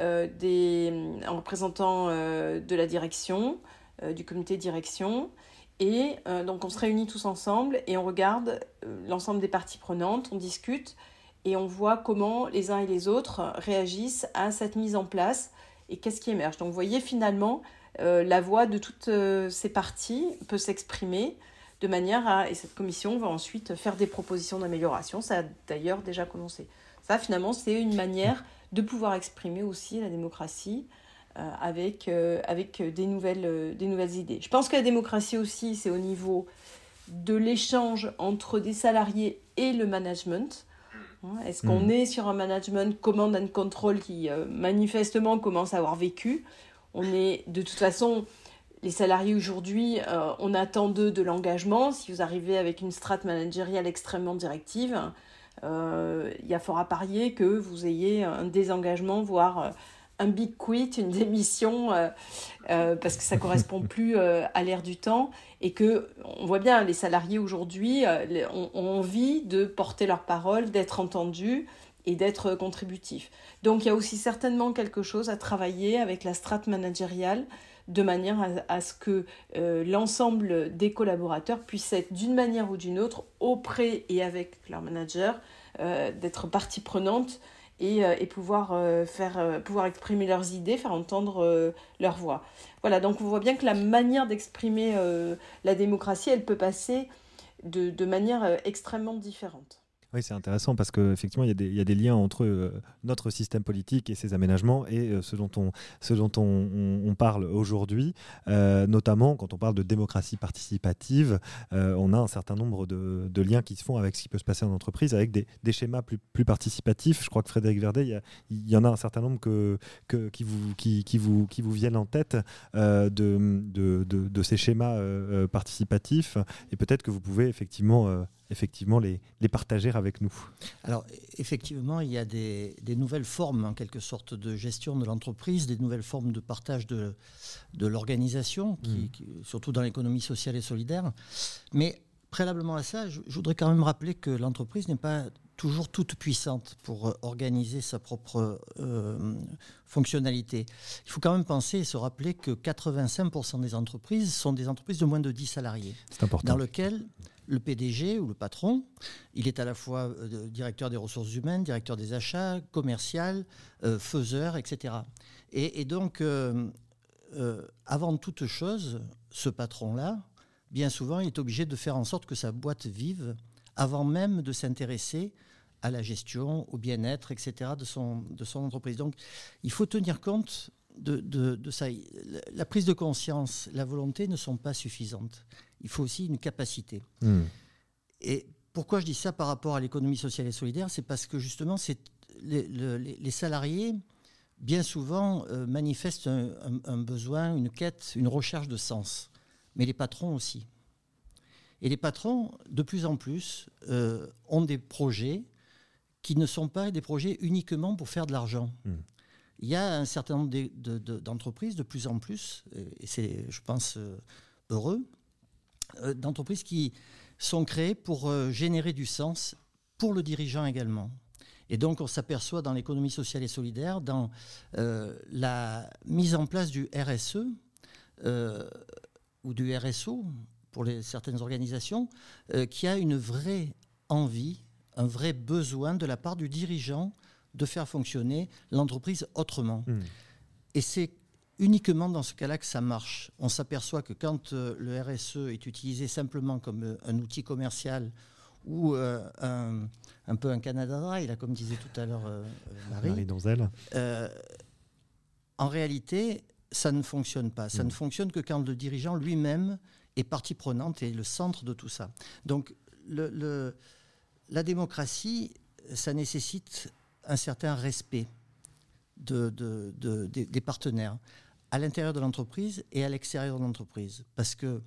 des représentants de la direction, du comité de direction. Et euh, donc on se réunit tous ensemble et on regarde euh, l'ensemble des parties prenantes, on discute et on voit comment les uns et les autres réagissent à cette mise en place et qu'est-ce qui émerge. Donc vous voyez finalement la voix de toutes ces parties peut s'exprimer de manière à... Et cette commission va ensuite faire des propositions d'amélioration. Ça a d'ailleurs déjà commencé. Ça finalement c'est une manière de pouvoir exprimer aussi la démocratie euh, avec, euh, avec des, nouvelles, euh, des nouvelles idées. Je pense que la démocratie aussi, c'est au niveau de l'échange entre des salariés et le management. Hein, est-ce qu'on hmm. est sur un management command and control qui manifestement commence à avoir vécu? On est de toute façon, les salariés aujourd'hui, on attend d'eux de l'engagement. Si vous arrivez avec une strate managériale extrêmement directive, il y a fort à parier que vous ayez un désengagement, voire un big quit, une démission, euh, euh, parce que ça correspond plus euh, à l'ère du temps et que on voit bien les salariés aujourd'hui ont, envie de porter leur parole, d'être entendus et d'être contributifs. Donc il y a aussi certainement quelque chose à travailler avec la strate managériale de manière à, à ce que l'ensemble des collaborateurs puissent être d'une manière ou d'une autre auprès et avec leur manager, d'être partie prenante euh, et, pouvoir, euh, faire, euh, pouvoir exprimer leurs idées, faire entendre leur voix. Voilà, donc on voit bien que la manière d'exprimer la démocratie, elle peut passer de, de manière extrêmement différente. Oui, c'est intéressant parce qu'effectivement, il, il y, a des liens entre euh, notre système politique et ses aménagements et euh, ce dont on, parle aujourd'hui. Euh, notamment, quand on parle de démocratie participative, on a un certain nombre de, liens qui se font avec ce qui peut se passer en entreprise, avec des, schémas plus, participatifs. Je crois que Frédéric Verdet, il y, en a un certain nombre qui, vous, viennent en tête de, ces schémas participatifs. Et peut-être que vous pouvez effectivement effectivement les, les partager avec nous Alors effectivement, il y a des, des, nouvelles formes en quelque sorte de gestion de l'entreprise, des nouvelles formes de partage de, de l'organisation, qui, mm. surtout dans l'économie sociale et solidaire. Mais préalablement à ça, je, voudrais quand même rappeler que l'entreprise n'est pas toujours toute puissante pour euh, organiser sa propre euh, fonctionnalité. Il faut quand même penser et se rappeler que 85% des entreprises sont des entreprises de moins de 10 salariés. C'est important. Dans lequel le PDG ou le patron, il est à la fois euh, directeur des ressources humaines, directeur des achats, commercial, euh, faiseur, etc. Et, donc, euh, avant toute chose, ce patron-là, bien souvent, il est obligé de faire en sorte que sa boîte vive avant même de s'intéresser à la gestion, au bien-être, etc. De son, de son entreprise. Donc, il faut tenir compte de, de, ça. La prise de conscience, la volonté ne sont pas suffisantes il faut aussi une capacité. Hmm. Et pourquoi je dis ça par rapport à l'économie sociale et solidaire C'est parce que justement, les, les, salariés, bien souvent, euh, manifestent un, besoin, une quête, une recherche de sens. Mais les patrons aussi. Et les patrons, de plus en plus, euh, ont des projets qui ne sont pas des projets uniquement pour faire de l'argent. Hmm. Il y a un certain nombre d'entreprises, de, plus en plus, et c'est, je pense, euh, heureux, euh, d'entreprises qui sont créées pour euh, générer du sens pour le dirigeant également. Et donc, on s'aperçoit dans l'économie sociale et solidaire, dans euh, la mise en place du RSE ou du RSO pour certaines organisations, qui a une vraie envie, un vrai besoin de la part du dirigeant de faire fonctionner l'entreprise autrement. Mmh. Et c'est uniquement dans ce cas-là que ça marche. On s'aperçoit que quand euh, le RSE est utilisé simplement comme euh, un outil commercial ou euh, un, peu un Canada Dry, comme disait tout à l'heure Marie, Marie Donzel, en réalité, ça ne fonctionne pas. Ça ne mm. fonctionne que quand le dirigeant lui-même est partie prenante et le centre de tout ça. Donc le, la démocratie, ça nécessite un certain respect de, des partenaires à l'intérieur de l'entreprise et à l'extérieur de l'entreprise. Parce que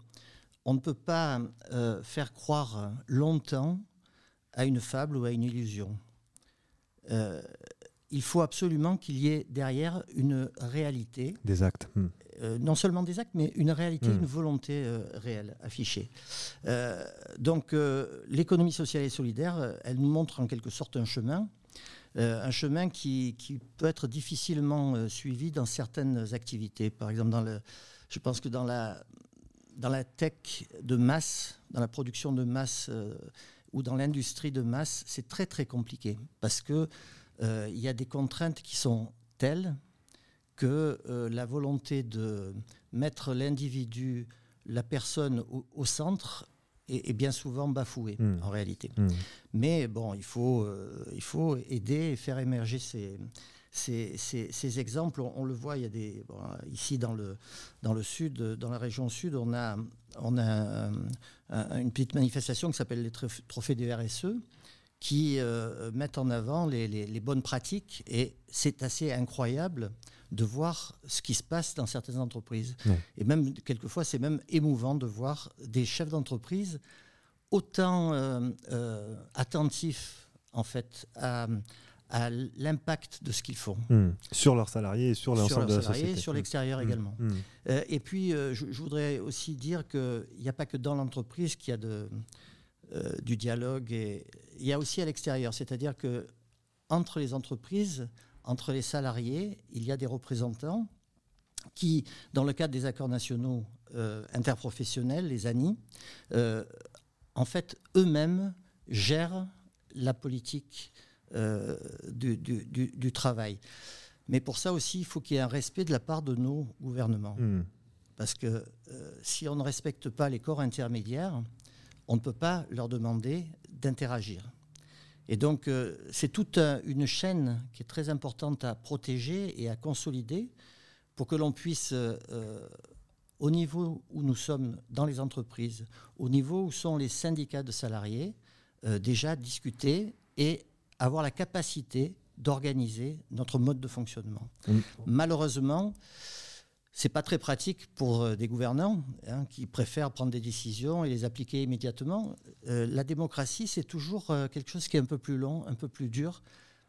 on ne peut pas euh, faire croire longtemps à une fable ou à une illusion. Euh, il faut absolument qu'il y ait derrière une réalité. Des actes. Hmm. Euh, non seulement des actes, mais une réalité, hmm. une volonté réelle, affichée. donc l'économie sociale et solidaire, elle nous montre en quelque sorte un chemin un chemin qui, peut être difficilement euh, suivi dans certaines activités. Par exemple, je pense que dans la, dans la tech de masse, dans la production de masse euh, ou dans l'industrie de masse, c'est très très compliqué parce que il y a des contraintes qui sont telles que la volonté de mettre l'individu, la personne au centre est, bien souvent bafoué hmm. en réalité. Hmm. Mais bon, il faut, euh, il faut aider et faire émerger ces, ces, ces, exemples. On, le voit, il y a des, ici dans le, dans le sud, dans la région sud, on a, on a une petite manifestation qui s'appelle les trophées des RSE qui euh, mettent en avant les, les, les bonnes pratiques et c'est assez incroyable de voir ce qui se passe dans certaines entreprises. Et même, quelquefois, c'est même émouvant de voir des chefs d'entreprise autant euh, euh, attentifs, en fait, à, l'impact de ce qu'ils font. Hmm. Sur leurs salariés et sur l'ensemble de la société. Sur l'extérieur hmm. également. Hmm. Euh, et puis, je, voudrais aussi dire qu'il n'y a pas que dans l'entreprise qu'il y a de, du dialogue, et il y a aussi à l'extérieur. C'est-à-dire que entre les entreprises, entre les salariés, il y a des représentants qui, dans le cadre des accords nationaux euh, interprofessionnels, les ANI, euh, en fait, eux-mêmes gèrent la politique euh, du, travail. Mais pour ça aussi, il faut qu'il y ait un respect de la part de nos gouvernements. Hmm. Parce que si on ne respecte pas les corps intermédiaires, on ne peut pas leur demander d'interagir. Et donc, c'est toute une chaîne qui est très importante à protéger et à consolider pour que l'on puisse, au niveau où nous sommes dans les entreprises, au niveau où sont les syndicats de salariés, déjà discuter et avoir la capacité d'organiser notre mode de fonctionnement. Malheureusement, c'est pas très pratique pour euh, des gouvernants hein, qui préfèrent prendre des décisions et les appliquer immédiatement. Euh, la démocratie, c'est toujours euh, quelque chose qui est un peu plus long, un peu plus dur,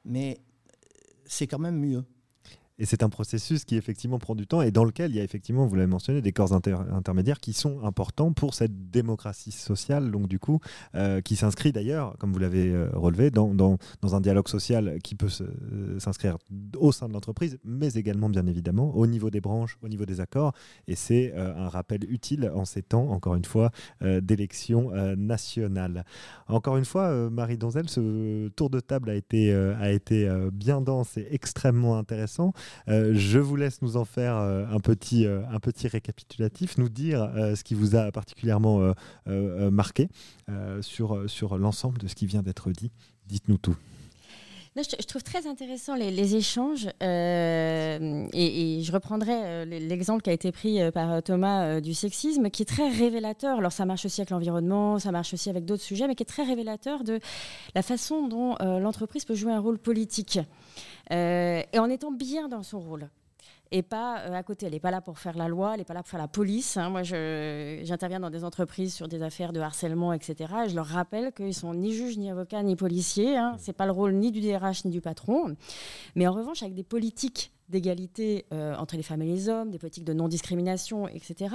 mais c'est quand même mieux. Et c'est un processus qui effectivement prend du temps et dans lequel il y a effectivement, vous l'avez mentionné, des corps intermédiaires qui sont importants pour cette démocratie sociale, donc du coup, euh, qui s'inscrit d'ailleurs, comme vous l'avez euh, relevé, dans, un dialogue social qui peut euh, s'inscrire au sein de l'entreprise, mais également bien évidemment au niveau des branches, au niveau des accords. Et c'est un rappel utile en ces temps, encore une fois, d'élections nationales. Encore une fois, Marie Donzel, ce tour de table a été bien dense et extrêmement intéressant. Euh, je vous laisse nous en faire euh, un, petit, euh, un petit récapitulatif, nous dire ce qui vous a particulièrement marqué sur l'ensemble de ce qui vient d'être dit. Dites-nous tout. Je, trouve très intéressant les, échanges et, je reprendrai l'exemple qui a été pris par Thomas du sexisme qui est très révélateur. Alors ça marche aussi avec l'environnement, ça marche aussi avec d'autres sujets, mais qui est très révélateur de la façon dont l'entreprise peut jouer un rôle politique. Euh, et en étant bien dans son rôle et pas euh, à côté. Elle n'est pas là pour faire la loi, elle n'est pas là pour faire la police. Hein. Moi, j'interviens dans des entreprises sur des affaires de harcèlement, etc. Et je leur rappelle qu'ils sont ni juges, ni avocats, ni policiers. Hein. Ce n'est pas le rôle ni du DRH, ni du patron. Mais en revanche, avec des politiques d'égalité euh, entre les femmes et les hommes, des politiques de non-discrimination, etc.,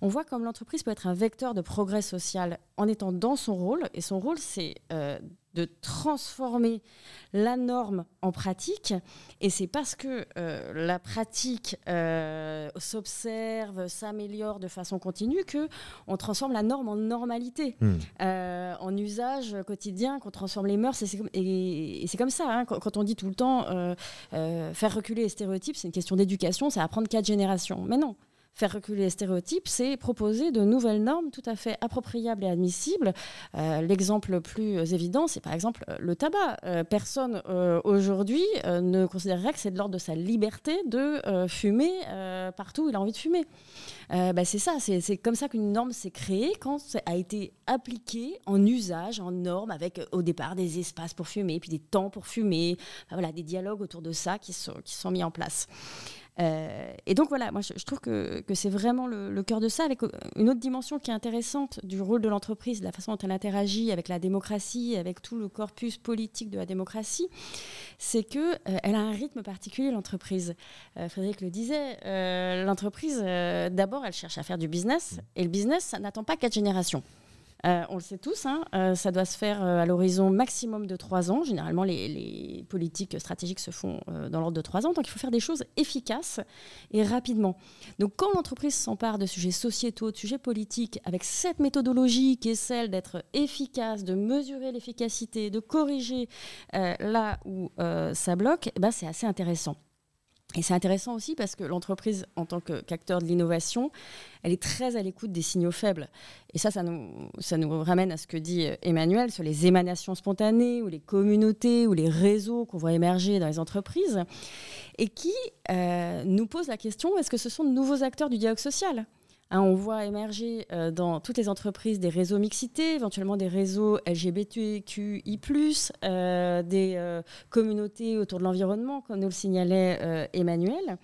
on voit comme l'entreprise peut être un vecteur de progrès social en étant dans son rôle. Et son rôle, c'est de transformer la norme en pratique. Et c'est parce que euh, la pratique euh, s'observe, s'améliore de façon continue que on transforme la norme en normalité, hmm. euh, en usage quotidien, qu'on transforme les mœurs. Et c'est comme ça. Hein. quand, on dit tout le temps faire reculer les stéréotypes, c'est une question d'éducation, c'est apprendre quatre générations. Mais non, faire reculer les stéréotypes, c'est proposer de nouvelles normes tout à fait appropriables et admissibles. Euh, l'exemple le plus évident, c'est par exemple euh, le tabac. Euh, personne aujourd'hui ne considérerait que c'est de l'ordre de sa liberté de fumer partout où il a envie de fumer. Bah, c'est ça, c'est comme ça qu'une norme s'est créée quand ça a été appliquée en usage, en norme, avec au départ des espaces pour fumer, puis des temps pour fumer, voilà, des dialogues autour de ça qui sont, qui sont mis en place. Euh, et donc voilà, moi je, trouve que, c'est vraiment le, cœur de ça, avec une autre dimension qui est intéressante du rôle de l'entreprise, la façon dont elle interagit avec la démocratie, avec tout le corpus politique de la démocratie, c'est que euh, elle a un rythme particulier l'entreprise. Euh, Frédéric le disait, l'entreprise d'abord elle cherche à faire du business, et le business ça n'attend pas quatre générations. Euh, on le sait tous, hein, euh, ça doit se faire euh, à l'horizon maximum de trois ans. Généralement, les, politiques stratégiques se font dans l'ordre de trois ans. Donc, il faut faire des choses efficaces et rapidement. Donc, quand l'entreprise s'empare de sujets sociétaux, de sujets politiques, avec cette méthodologie qui est celle d'être efficace, de mesurer l'efficacité, de corriger là où ça bloque, eh ben, c'est assez intéressant. Et c'est intéressant aussi parce que l'entreprise, en tant qu'acteur de l'innovation, elle est très à l'écoute des signaux faibles. Et ça, ça nous, ramène à ce que dit euh, Emmanuel sur les émanations spontanées ou les communautés ou les réseaux qu'on voit émerger dans les entreprises et qui euh, nous pose la question, est-ce que ce sont de nouveaux acteurs du dialogue social? Hein, on voit émerger euh, dans toutes les entreprises des réseaux mixité, éventuellement des réseaux LGBTQI, euh, des euh, communautés autour de l'environnement, comme nous le signalait Emmanuel.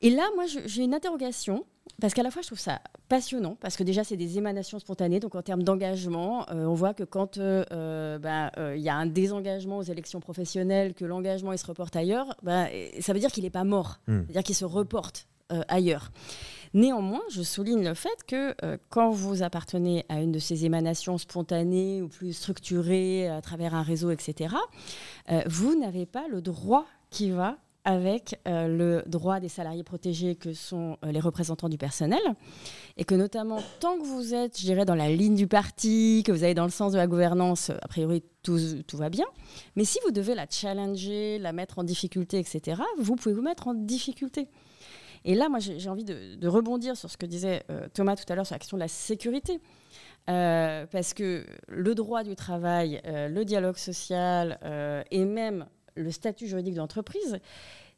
Et là, moi, j'ai une interrogation. Parce qu'à la fois, je trouve ça passionnant, parce que déjà, c'est des émanations spontanées. Donc, en termes d'engagement, on voit que quand ben, il y a un désengagement aux élections professionnelles, que l'engagement il se reporte ailleurs, ben, ça veut dire qu'il n'est pas mort. Hmm. C'est-à-dire qu'il se reporte ailleurs. Néanmoins, je souligne le fait que euh, quand vous appartenez à une de ces émanations spontanées ou plus structurées à travers un réseau, etc., euh, vous n'avez pas le droit qui va avec euh, le droit des salariés protégés que sont les représentants du personnel, et que notamment, tant que vous êtes, je dirais, dans la ligne du parti, que vous allez dans le sens de la gouvernance, a priori, tout va bien. Mais si vous devez la challenger, la mettre en difficulté, etc., vous pouvez vous mettre en difficulté. Et là, moi, j'ai envie de, rebondir sur ce que disait Thomas tout à l'heure sur la question de la sécurité. parce que le droit du travail, le dialogue social et même le statut juridique de l'entreprise,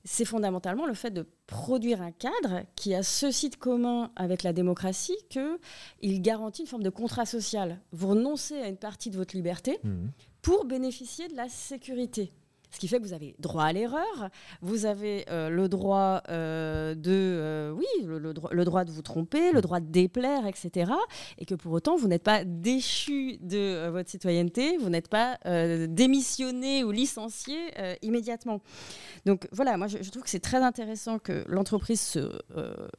c'est fondamentalement le fait de produire un cadre qui a ceci de commun avec la démocratie qu'il garantit une forme de contrat social. Vous renoncez à une partie de votre liberté mmh. pour bénéficier de la sécurité. Ce qui fait que vous avez droit à l'erreur, vous avez euh, le droit euh, de, euh, oui, le, droit de vous tromper, le droit de déplaire, etc. Et que pour autant, vous n'êtes pas déchu de votre citoyenneté, vous n'êtes pas démissionné ou licencié immédiatement. Donc voilà, moi je, trouve que c'est très intéressant que l'entreprise se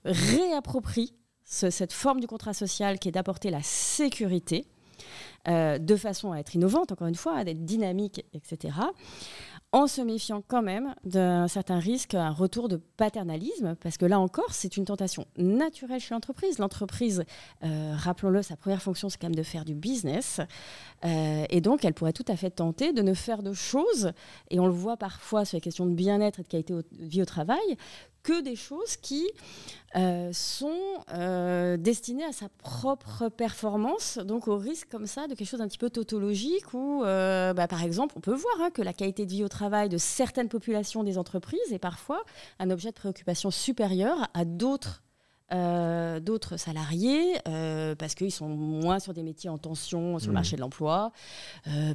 réapproprie cette forme du contrat social qui est d'apporter la sécurité. de façon à être innovante, encore une fois, à être dynamique, etc en se méfiant quand même d'un certain risque, un retour de paternalisme, parce que là encore, c'est une tentation naturelle chez l'entreprise. L'entreprise, euh, rappelons-le, sa première fonction, c'est quand même de faire du business. Euh, et donc, elle pourrait tout à fait tenter de ne faire de choses, et on le voit parfois sur les questions de bien-être et de qualité de vie au travail, que des choses qui euh, sont euh, destinées à sa propre performance, donc au risque comme ça de quelque chose d'un petit peu tautologique où, euh, bah, par exemple, on peut voir hein, que la qualité de vie au travail de certaines populations des entreprises est parfois un objet de préoccupation supérieur à d'autres d'autres salariés parce qu'ils sont moins sur des métiers en tension sur le mmh. marché de l'emploi,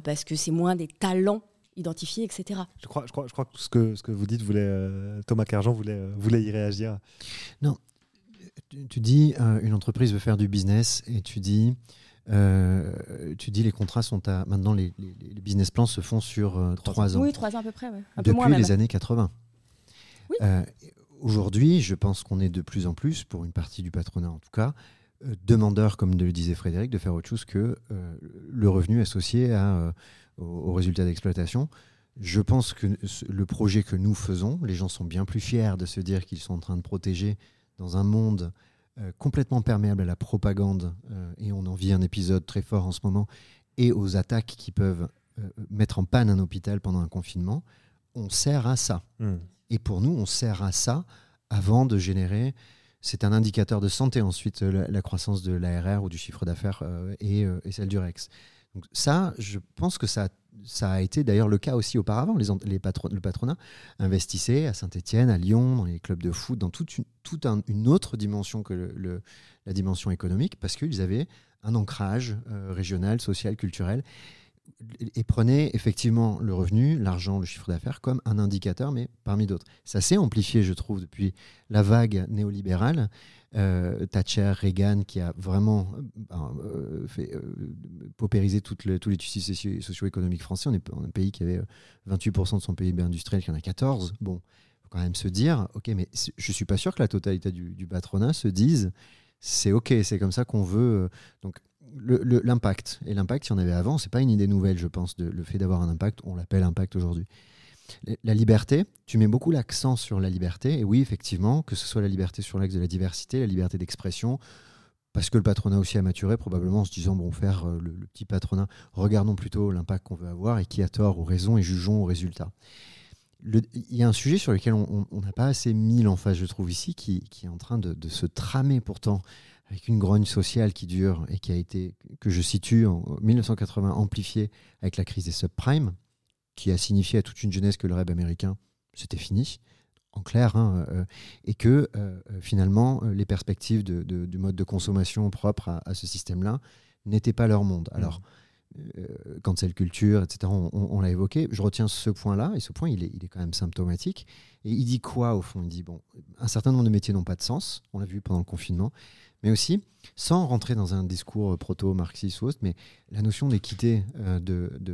parce que c'est moins des talents identifier, etc. Je crois, je crois, je crois que ce que, ce que vous dites, voulait, euh, Thomas Cargent voulait, euh, voulait y réagir. Non, tu, dis euh, une entreprise veut faire du business et tu dis, tu dis les contrats sont à maintenant les, les, business plans se font sur trois ans. Oui, trois ans à peu près. Un Depuis peu moins les années 80. Oui. Aujourd'hui, je pense qu'on est de plus en plus, pour une partie du patronat en tout cas, demandeur, comme le disait Frédéric, de faire autre chose que le revenu associé à aux, résultats d'exploitation. Je pense que le projet que nous faisons, les gens sont bien plus fiers de se dire qu'ils sont en train de protéger dans un monde euh, complètement perméable à la propagande, euh, et on en vit un épisode très fort en ce moment, et aux attaques qui peuvent euh, mettre en panne un hôpital pendant un confinement, on sert à ça. Hmm. Et pour nous, on sert à ça avant de générer. C'est un indicateur de santé ensuite, la, croissance de l'ARR ou du chiffre d'affaires et, et, celle du REX. Donc ça, je pense que ça, ça a été d'ailleurs le cas aussi auparavant. Les, le patronat investissait à Saint-Etienne, à Lyon, dans les clubs de foot, dans toute une, autre dimension que la dimension économique, parce qu'ils avaient un ancrage euh, régional, social, culturel, et prenaient effectivement le revenu, l'argent, le chiffre d'affaires comme un indicateur, mais parmi d'autres. Ça s'est amplifié, je trouve, depuis la vague néolibérale euh, Thatcher, Reagan, qui a vraiment euh, euh, fait paupériser tous les tissus socio-économiques français. On est, un pays qui avait 28% de son PIB industriel, qui en a 14. Bon, faut quand même se dire, ok, mais je suis pas sûr que la totalité du, patronat se dise, c'est ok, c'est comme ça qu'on veut. Donc l'impact et l'impact, si on avait avant, c'est pas une idée nouvelle, je pense, de, le fait d'avoir un impact. On l'appelle impact aujourd'hui. La liberté, tu mets beaucoup l'accent sur la liberté. Et oui, effectivement, que ce soit la liberté sur l'axe de la diversité, la liberté d'expression, parce que le patronat aussi a maturé, probablement en se disant, bon, faire euh, le, petit patronat, regardons plutôt l'impact qu'on veut avoir et qui a tort ou raison et jugeons au résultat. Il y a un sujet sur lequel on n'a pas assez mis l'emphase, je trouve, ici, qui, est en train de, de, se tramer pourtant avec une grogne sociale qui dure et qui a été, que je situe en 1980, amplifiée avec la crise des subprimes qui a signifié à toute une jeunesse que le rêve américain, c'était fini, en clair, hein, euh, et que euh, finalement, euh, les perspectives de, du mode de consommation propre à, ce système-là n'étaient pas leur monde. Mmh. Alors, cancel culture, etc., on, l'a évoqué. Je retiens ce point-là, et ce point, il est, il est, quand même symptomatique. Et il dit quoi, au fond? Il dit, bon, un certain nombre de métiers n'ont pas de sens, on l'a vu pendant le confinement, mais aussi, sans rentrer dans un discours proto-marxiste ou autre, mais la notion d'équité, euh,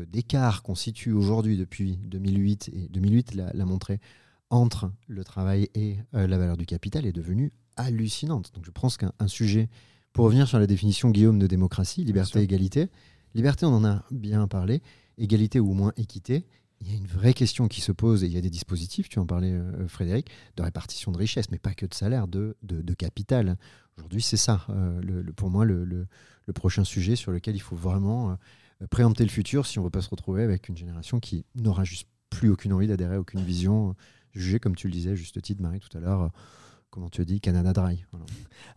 d'écart de, qu'on situe aujourd'hui depuis 2008, et 2008 l'a montré, entre le travail et euh, la valeur du capital est devenue hallucinante. Donc je pense qu'un sujet, pour revenir sur la définition Guillaume de démocratie, liberté, égalité, liberté on en a bien parlé, égalité ou au moins équité, il y a une vraie question qui se pose, et il y a des dispositifs, tu en parlais euh, Frédéric, de répartition de richesse, mais pas que de salaire, de, capital. Aujourd'hui, c'est ça, euh, pour moi, le, prochain sujet sur lequel il faut vraiment euh, préempter le futur si on ne veut pas se retrouver avec une génération qui n'aura juste plus aucune envie d'adhérer à aucune vision, jugée, comme tu le disais, juste titre, Marie, tout à l'heure, comment tu dis, Canada Dry.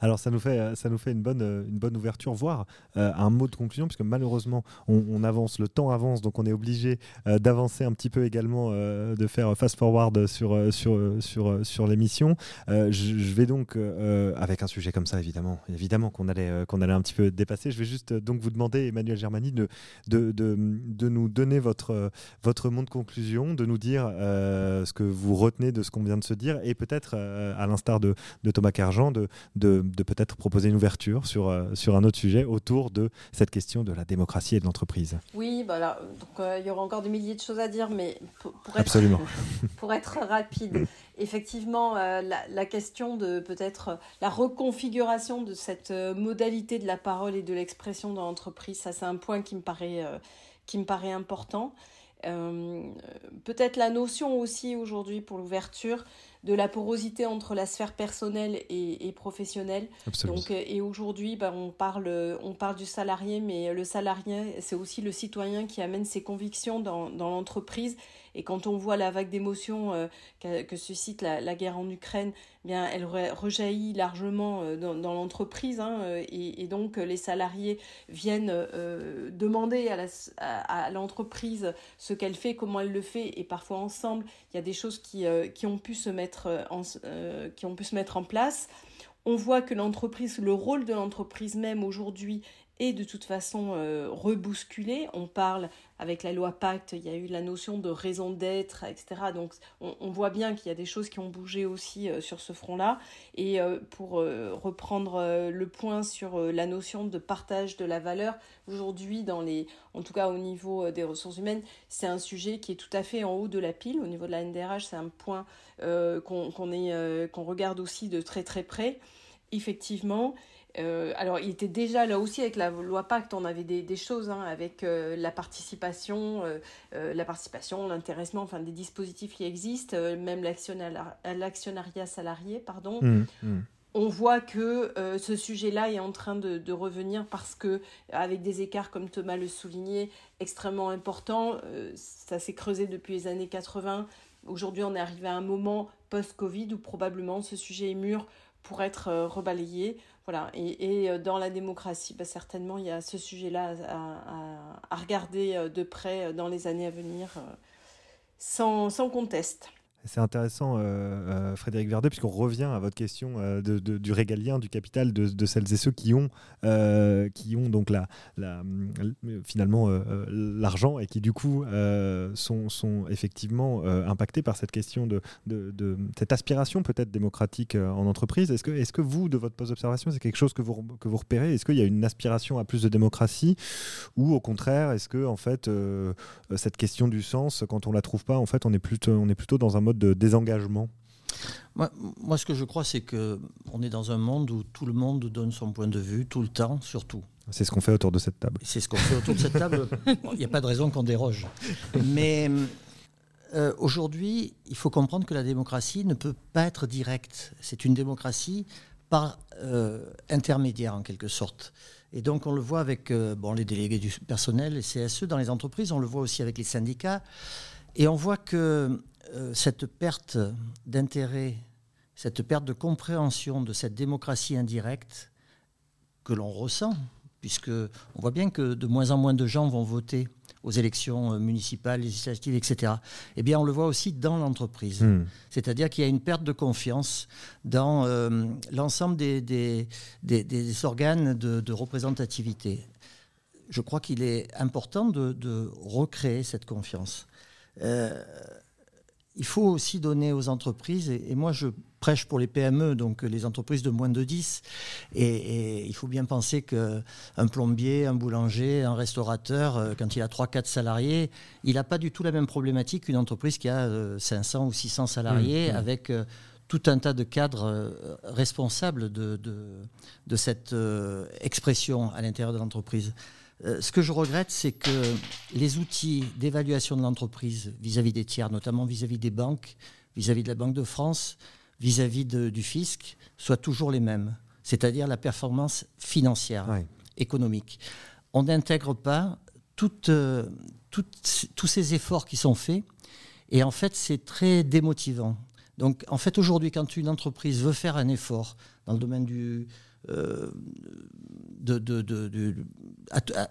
Alors ça nous fait, euh, ça nous fait une, bonne, euh, une bonne ouverture, voire euh, un mot de conclusion, puisque malheureusement on, avance, le temps avance, donc on est obligé d'avancer un petit peu également, de faire fast forward sur, sur, sur, l'émission. Je, vais donc, avec un sujet comme ça évidemment, évidemment qu'on allait, qu'on allait un petit peu dépasser, je vais juste donc vous demander, Emmanuel Germani, de, de, de, de nous donner votre, votre mot de conclusion, de nous dire ce que vous retenez de ce qu'on vient de se dire, et peut-être, à l'instar de, de Thomas Cargent, de, de, peut-être proposer une ouverture sur, euh, sur un autre sujet autour de cette question de la démocratie et de l'entreprise. Oui, bah donc, euh, il y aura encore des milliers de choses à dire, mais pour, être, Absolument. pour être rapide, effectivement, euh, la, question de peut-être la reconfiguration de cette modalité de la parole et de l'expression dans l'entreprise, ça c'est un point qui me paraît, qui me paraît important. Peut-être la notion aussi aujourd'hui pour l'ouverture de la porosité entre la sphère personnelle et, professionnelle. Donc, euh, et aujourd'hui, bah, on, parle, on parle du salarié, mais le salarié, c'est aussi le citoyen qui amène ses convictions dans, dans l'entreprise et quand on voit la vague d'émotions euh, que, suscite la, guerre en Ukraine, eh bien, elle rejaillit largement euh, dans, l'entreprise. Hein, euh, et, donc, les salariés viennent demander à l'entreprise ce qu'elle fait, comment elle le fait. Et parfois, ensemble, il y a des choses qui, qui, ont, pu se mettre en, qui ont pu se mettre en place. On voit que l'entreprise, le rôle de l'entreprise même aujourd'hui est de toute façon rebousculé. On parle avec la loi Pacte, il y a eu la notion de raison d'être, etc. Donc on, voit bien qu'il y a des choses qui ont bougé aussi euh, sur ce front-là. Et euh, pour euh, reprendre le point sur la notion de partage de la valeur, aujourd'hui, en tout cas au niveau des ressources humaines, c'est un sujet qui est tout à fait en haut de la pile. Au niveau de la NDRH, c'est un point qu'on regarde aussi de très très près. Effectivement, euh, alors, il était déjà là aussi avec la loi Pacte, on avait des, choses hein, avec euh, la participation, euh, la participation, l'intéressement, enfin des dispositifs qui existent, même l'actionnariat salarié, pardon. Mmh, mmh. On voit que ce sujet-là est en train de, de, revenir parce que, avec des écarts, comme Thomas le soulignait, extrêmement importants, ça s'est creusé depuis les années 80. Aujourd'hui, on est arrivé à un moment post-Covid où probablement ce sujet est mûr pour être rebalayé. Voilà, et, euh, dans la démocratie, bah, certainement, il y a ce sujet-là à, regarder euh, de près euh, dans les années à venir, sans, sans conteste. C'est intéressant, euh, euh, Frédéric Verdet, puisqu'on revient à votre question euh, du régalien, du capital, de, celles et ceux qui ont, qui ont donc la, finalement l'argent et qui du coup sont, effectivement impactés par cette question de, de cette aspiration peut-être démocratique en entreprise. Est-ce que, est que vous, de votre poste d'observation, c'est quelque chose que vous, que vous repérez? Est-ce qu'il y a une aspiration à plus de démocratie? Ou au contraire, est-ce que en fait cette question du sens, quand on la trouve pas, en fait, on est plutôt, on est plutôt dans un mode de désengagement moi, moi, ce que je crois, c'est qu'on est dans un monde où tout le monde donne son point de vue, tout le temps, surtout. C'est ce qu'on fait autour de cette table. C'est ce qu'on fait autour de cette table. Il n'y a pas de raison qu'on déroge. Mais euh, aujourd'hui, il faut comprendre que la démocratie ne peut pas être directe. C'est une démocratie par euh, intermédiaire, en quelque sorte. Et donc, on le voit avec euh, bon, les délégués du personnel, les CSE dans les entreprises, on le voit aussi avec les syndicats. Et on voit que euh, cette perte d'intérêt, cette perte de compréhension de cette démocratie indirecte que l'on ressent, puisque on voit bien que de moins en moins de gens vont voter aux élections euh, municipales, législatives, etc. Eh bien, on le voit aussi dans l'entreprise. Hmm. C'est-à-dire qu'il y a une perte de confiance dans euh, l'ensemble des, des, organes de, représentativité. Je crois qu'il est important de, recréer cette confiance il faut aussi donner aux entreprises, et, moi je prêche pour les PME, donc les entreprises de moins de 10, et, il faut bien penser qu'un plombier, un boulanger, un restaurateur, euh, quand il a 3-4 salariés, il n'a pas du tout la même problématique qu'une entreprise qui a 500 euh, ou 600 salariés, mmh, mmh. avec euh, tout un tas de cadres responsables de, de cette expression à l'intérieur de l'entreprise. Euh, ce que je regrette, c'est que les outils d'évaluation de l'entreprise vis-à-vis des tiers, notamment vis-à-vis des banques, vis-à-vis de la Banque de France, vis-à-vis du fisc, soient toujours les mêmes, c'est-à-dire la performance financière, économique. On n'intègre pas euh, tous ces efforts qui sont faits, et en fait, c'est très démotivant Donc, en fait, aujourd'hui, quand une entreprise veut faire un effort dans le domaine du. Euh,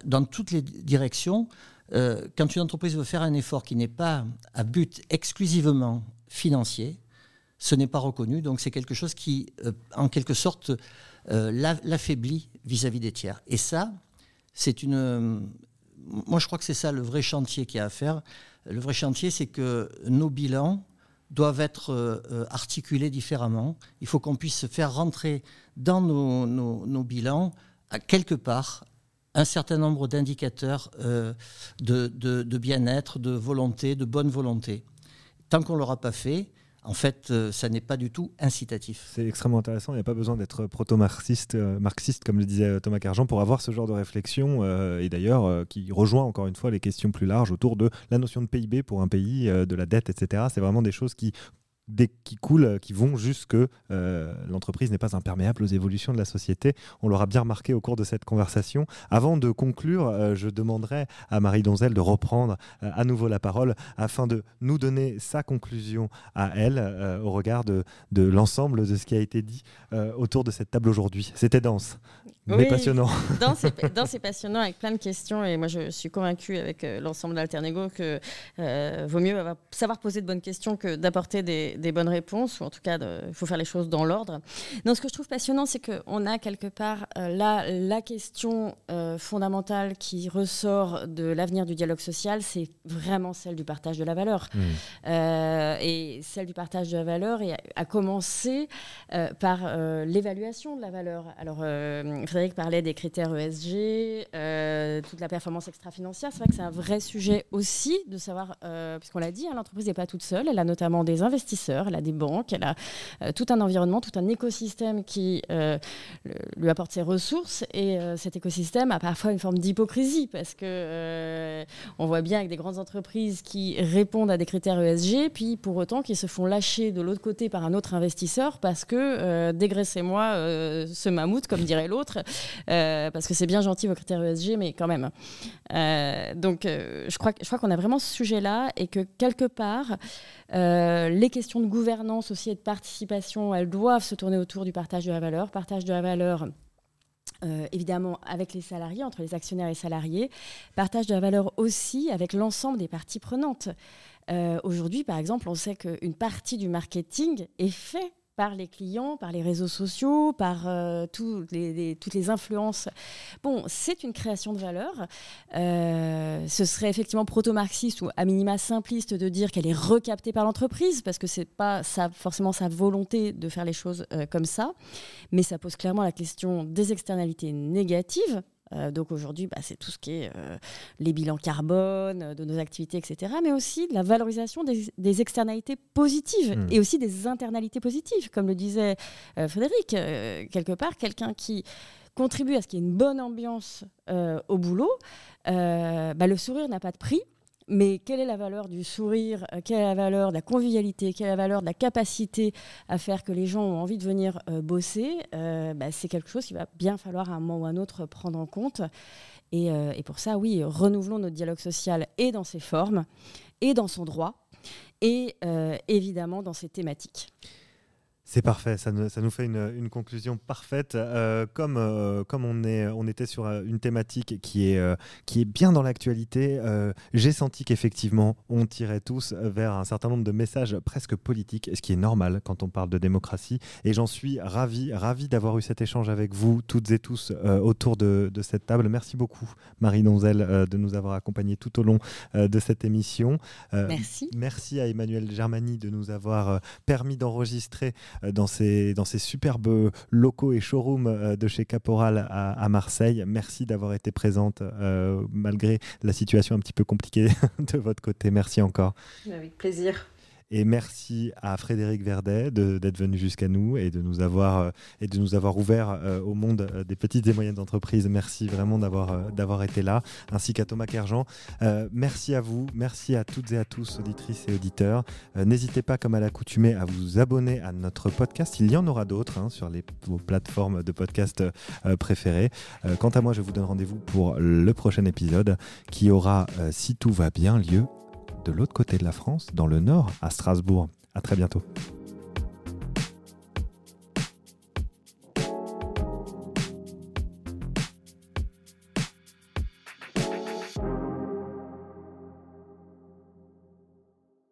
dans toutes les directions, euh, quand une entreprise veut faire un effort qui n'est pas à but exclusivement financier, ce n'est pas reconnu. Donc, c'est quelque chose qui, euh, en quelque sorte, l'affaiblit vis-à-vis des tiers. Et ça, c'est une. Moi, je crois que c'est ça le vrai chantier qu'il y a à faire. Le vrai chantier, c'est que nos bilans doivent être euh, euh, articulés différemment. Il faut qu'on puisse faire rentrer dans nos, bilans, quelque part, un certain nombre d'indicateurs euh, de bien-être, de volonté, de bonne volonté. Tant qu'on ne l'aura pas fait, en fait, euh, ça n'est pas du tout incitatif. C'est extrêmement intéressant. Il n'y a pas besoin d'être proto-marxiste, euh, marxiste, comme le disait euh, Thomas Cargent, pour avoir ce genre de réflexion, et d'ailleurs qui rejoint encore une fois les questions plus larges autour de la notion de PIB pour un pays, de la dette, etc. C'est vraiment des choses qui qui coulent, euh, qui vont jusque euh, l'entreprise n'est pas imperméable aux évolutions de la société. On l'aura bien remarqué au cours de cette conversation. Avant de conclure, euh, je demanderai à Marie Donzel de reprendre à nouveau la parole afin de nous donner sa conclusion à elle au regard de, de l'ensemble de ce qui a été dit autour de cette table aujourd'hui. C'était dense mais passionnant. Dans c'est passionnant avec plein de questions et moi je suis convaincue avec euh, l'ensemble d'Alternego que euh, vaut mieux savoir poser de bonnes questions que d'apporter des, des, bonnes réponses ou en tout cas il faut faire les choses dans l'ordre. Non, ce que je trouve passionnant c'est qu'on a quelque part euh, là la question fondamentale qui ressort de l'avenir du dialogue social, c'est vraiment celle du partage de la valeur. Mmh. et celle du partage de la valeur et a, commencé par l'évaluation de la valeur. Alors Frédéric parlait des critères ESG, euh, toute la performance extra-financière. C'est vrai que c'est un vrai sujet aussi de savoir, euh, puisqu'on l'a dit, hein, l'entreprise n'est pas toute seule. Elle a notamment des investisseurs, elle a des banques, elle a euh, tout un environnement, tout un écosystème qui lui apporte ses ressources. Et cet écosystème a parfois une forme d'hypocrisie parce que on voit bien avec des grandes entreprises qui répondent à des critères ESG, puis pour autant qui se font lâcher de l'autre côté par un autre investisseur parce que dégraissez-moi ce mammouth, comme dirait l'autre. Euh, parce que c'est bien gentil vos critères ESG, mais quand même. Euh, donc, euh, je crois, je crois qu'on a vraiment ce sujet-là et que quelque part, les questions de gouvernance aussi et de participation, elles doivent se tourner autour du partage de la valeur. Partage de la valeur. évidemment avec les salariés, entre les actionnaires et salariés, partage de la valeur aussi avec l'ensemble des parties prenantes. Aujourd'hui, par exemple, on sait qu'une partie du marketing est faite par les clients, par les réseaux sociaux, par euh, toutes les influences. Bon, c'est une création de valeur. Euh, ce serait effectivement proto-marxiste ou à minima simpliste de dire qu'elle est recaptée par l'entreprise, parce que c'est pas forcément sa volonté de faire les choses euh, comme ça. Mais ça pose clairement la question des externalités négatives euh, donc aujourd'hui, bah, c'est tout ce qui est euh, les bilans carbone euh, de nos activités, etc. Mais aussi de la valorisation des, externalités positives hmm. et aussi des internalités positives. Comme le disait Frédéric, quelque part, quelqu'un qui contribue à ce qu'il y ait une bonne ambiance au boulot, bah, le sourire n'a pas de prix. Mais quelle est la valeur du sourire euh, Quelle est la valeur de la convivialité Quelle est la valeur de la capacité à faire que les gens ont envie de venir euh, bosser euh, bah, C'est quelque chose qu'il va bien falloir à un moment ou à un autre prendre en compte. Et, et, pour ça, oui, renouvelons notre dialogue social et dans ses formes, et dans son droit, et évidemment dans ses thématiques. C'est parfait, ça, nous fait une, conclusion parfaite. Euh, comme euh, comme on, est, on était sur euh, une thématique qui est, qui est bien dans l'actualité, j'ai senti qu'effectivement, on tirait tous vers un certain nombre de messages presque politiques, ce qui est normal quand on parle de démocratie. Et j'en suis ravi, ravi d'avoir eu cet échange avec vous, toutes et tous, autour de, de, cette table. Merci beaucoup, Marie Donzel, de nous avoir accompagnés tout au long de cette émission. merci. Merci à Emmanuel Germani de nous avoir permis d'enregistrer dans ces, dans ces superbes locaux et showrooms euh, de chez Caporal à, Marseille. Merci d'avoir été présente euh, malgré la situation un petit peu compliquée de votre côté. Merci encore. Avec plaisir. Et merci à Frédéric Verdet d'être venu jusqu'à nous et de nous avoir, euh, et de nous avoir ouvert euh, au monde euh, des petites et moyennes entreprises. Merci vraiment d'avoir été là, ainsi qu'à Thomas Kerjean. merci à vous, merci à toutes et à tous, auditrices et auditeurs. N'hésitez pas, comme à l'accoutumée, à vous abonner à notre podcast. Il y en aura d'autres hein, sur les, vos plateformes de podcast préférées. quant à moi, je vous donne rendez-vous pour le prochain épisode qui aura, si tout va bien, lieu de l'autre côté de la France, dans le nord, à Strasbourg. À très bientôt.